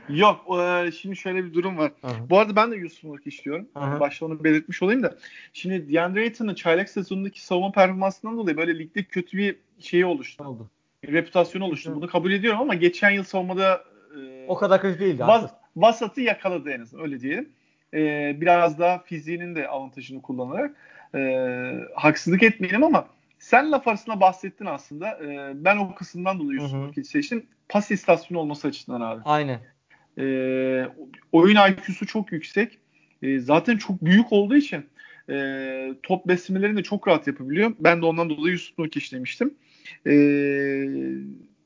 Yok. e, şimdi şöyle bir durum var. Aha. Bu arada ben de Nurkic istiyorum. Aha. Başta onu belirtmiş olayım da. Şimdi DeAndre Ayton'ın çaylak sezonundaki savunma performansından dolayı böyle ligde kötü bir şeyi oluştu. oldu? Reputasyonu oluştu. Hı. Bunu kabul ediyorum ama geçen yıl savunmada e, O kadar kötü değildi. Vas- vasatı yakaladı en azından öyle diyelim. Ee, biraz daha fiziğinin de avantajını kullanarak ee, haksızlık etmeyelim ama sen laf arasında bahsettin aslında. Ee, ben o kısımdan dolayı. Nurkic seçtim. Pas istasyonu olması açısından abi. Aynen. Ee, oyun IQ'su çok yüksek. Ee, zaten çok büyük olduğu için ee, top beslemelerini de çok rahat yapabiliyor. Ben de ondan dolayı Yusuf Nurkic demiştim. Ee,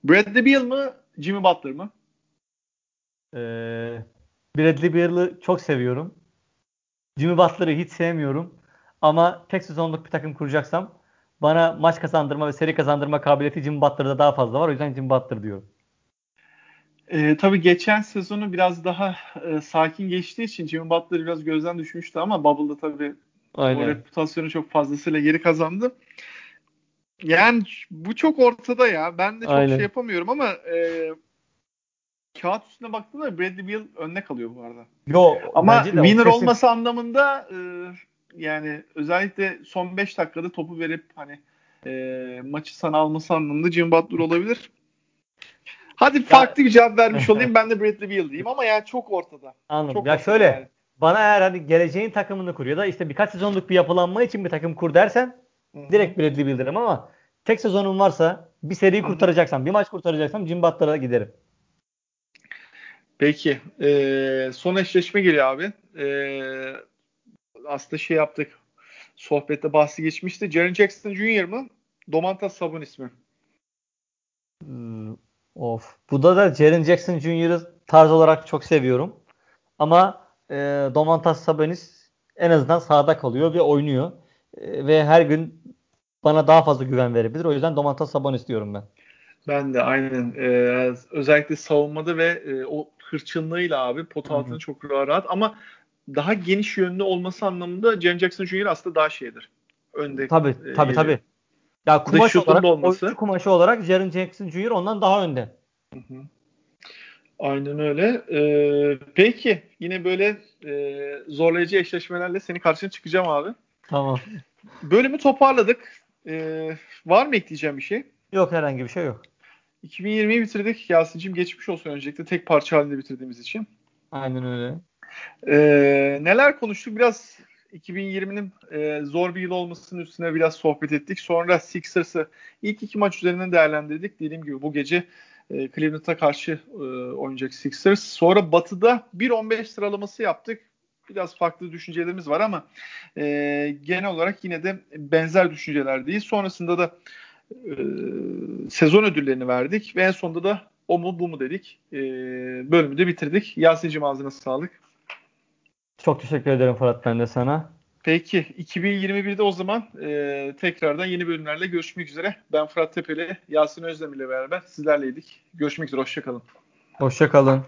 Bradley Beal mı Jimmy Butler mı? Ee, Bradley Beal'ı çok seviyorum. Jimmy Butler'ı hiç sevmiyorum. Ama tek sezonluk bir takım kuracaksam bana maç kazandırma ve seri kazandırma kabiliyeti Jimmy Butler'da daha fazla var. O yüzden Jimmy Butler diyorum. E, tabii geçen sezonu biraz daha e, sakin geçtiği için Jimmy Butler biraz gözden düşmüştü ama Bubble'da tabii o Aynen. reputasyonu çok fazlasıyla geri kazandı. Yani bu çok ortada ya. Ben de çok Aynen. şey yapamıyorum ama e, kağıt üstüne baktığımda Bradley Beal önüne kalıyor bu arada. Yo, Ama o winner kesin. olması anlamında e, yani özellikle son 5 dakikada topu verip hani e, maçı sana alması anlamında Jimmy Butler olabilir. Hadi farklı bir cevap vermiş olayım. Ben de Bradley Beal diyeyim ama yani çok ortada. Anladım. Çok ya şöyle yani. bana eğer hani geleceğin takımını kur ya da işte birkaç sezonluk bir yapılanma için bir takım kur dersen Hı hı. direkt Bradley Beal derim ama tek sezonum varsa bir seri kurtaracaksam, bir maç kurtaracaksam Jimmy Butler'a giderim. Peki. Ee, son eşleşme geliyor abi. Ee, aslında şey yaptık. Sohbette bahsi geçmişti. Jaren Jackson Jr. mı? Domantas Sabonis mi? Hmm, Of. Bu da da Jaren Jackson Jr.'ı tarz olarak çok seviyorum. Ama e, Domantas Sabonis en azından sahada kalıyor ve oynuyor. E, ve her gün bana daha fazla güven verebilir. O yüzden Domantas Sabonis diyorum ben. Ben de aynen. Ee, özellikle savunmada ve e, o hırçınlığıyla abi pot altında çok rahat ama daha geniş yönlü olması anlamında Jaren Jackson Jr. aslında daha şeydir. Önde. Tabii e, tabii tabii. Ya kumaş olarak, olması. oyuncu kumaşı olarak Jaren Jackson Jr. ondan daha önde. Hı hı. Aynen öyle. Ee, peki yine böyle e, zorlayıcı eşleşmelerle senin karşına çıkacağım abi. Tamam. Bölümü toparladık. Ee, var mı ekleyeceğim bir şey? Yok herhangi bir şey yok. 2020'yi bitirdik. Yasin'cim geçmiş olsun öncelikle tek parça halinde bitirdiğimiz için. Aynen öyle. Ee, neler konuştuk? Biraz 2020'nin e, zor bir yıl olmasının üstüne biraz sohbet ettik. Sonra Sixers'ı ilk iki maç üzerinden değerlendirdik. Dediğim gibi bu gece e, Cleveland'a karşı e, oynayacak Sixers. Sonra Batı'da 1-15 sıralaması yaptık. Biraz farklı düşüncelerimiz var ama e, genel olarak yine de benzer düşüncelerdeyiz. Sonrasında da e, sezon ödüllerini verdik ve en sonunda da o mu bu mu dedik. E, bölümü de bitirdik. Yasin'cim ağzına sağlık. Çok teşekkür ederim Fırat ben de sana. Peki 2021'de o zaman e, tekrardan yeni bölümlerle görüşmek üzere. Ben Fırat Tepeli, Yasin Özdemir ile beraber sizlerleydik. Görüşmek üzere, hoşçakalın. Hoşça kalın.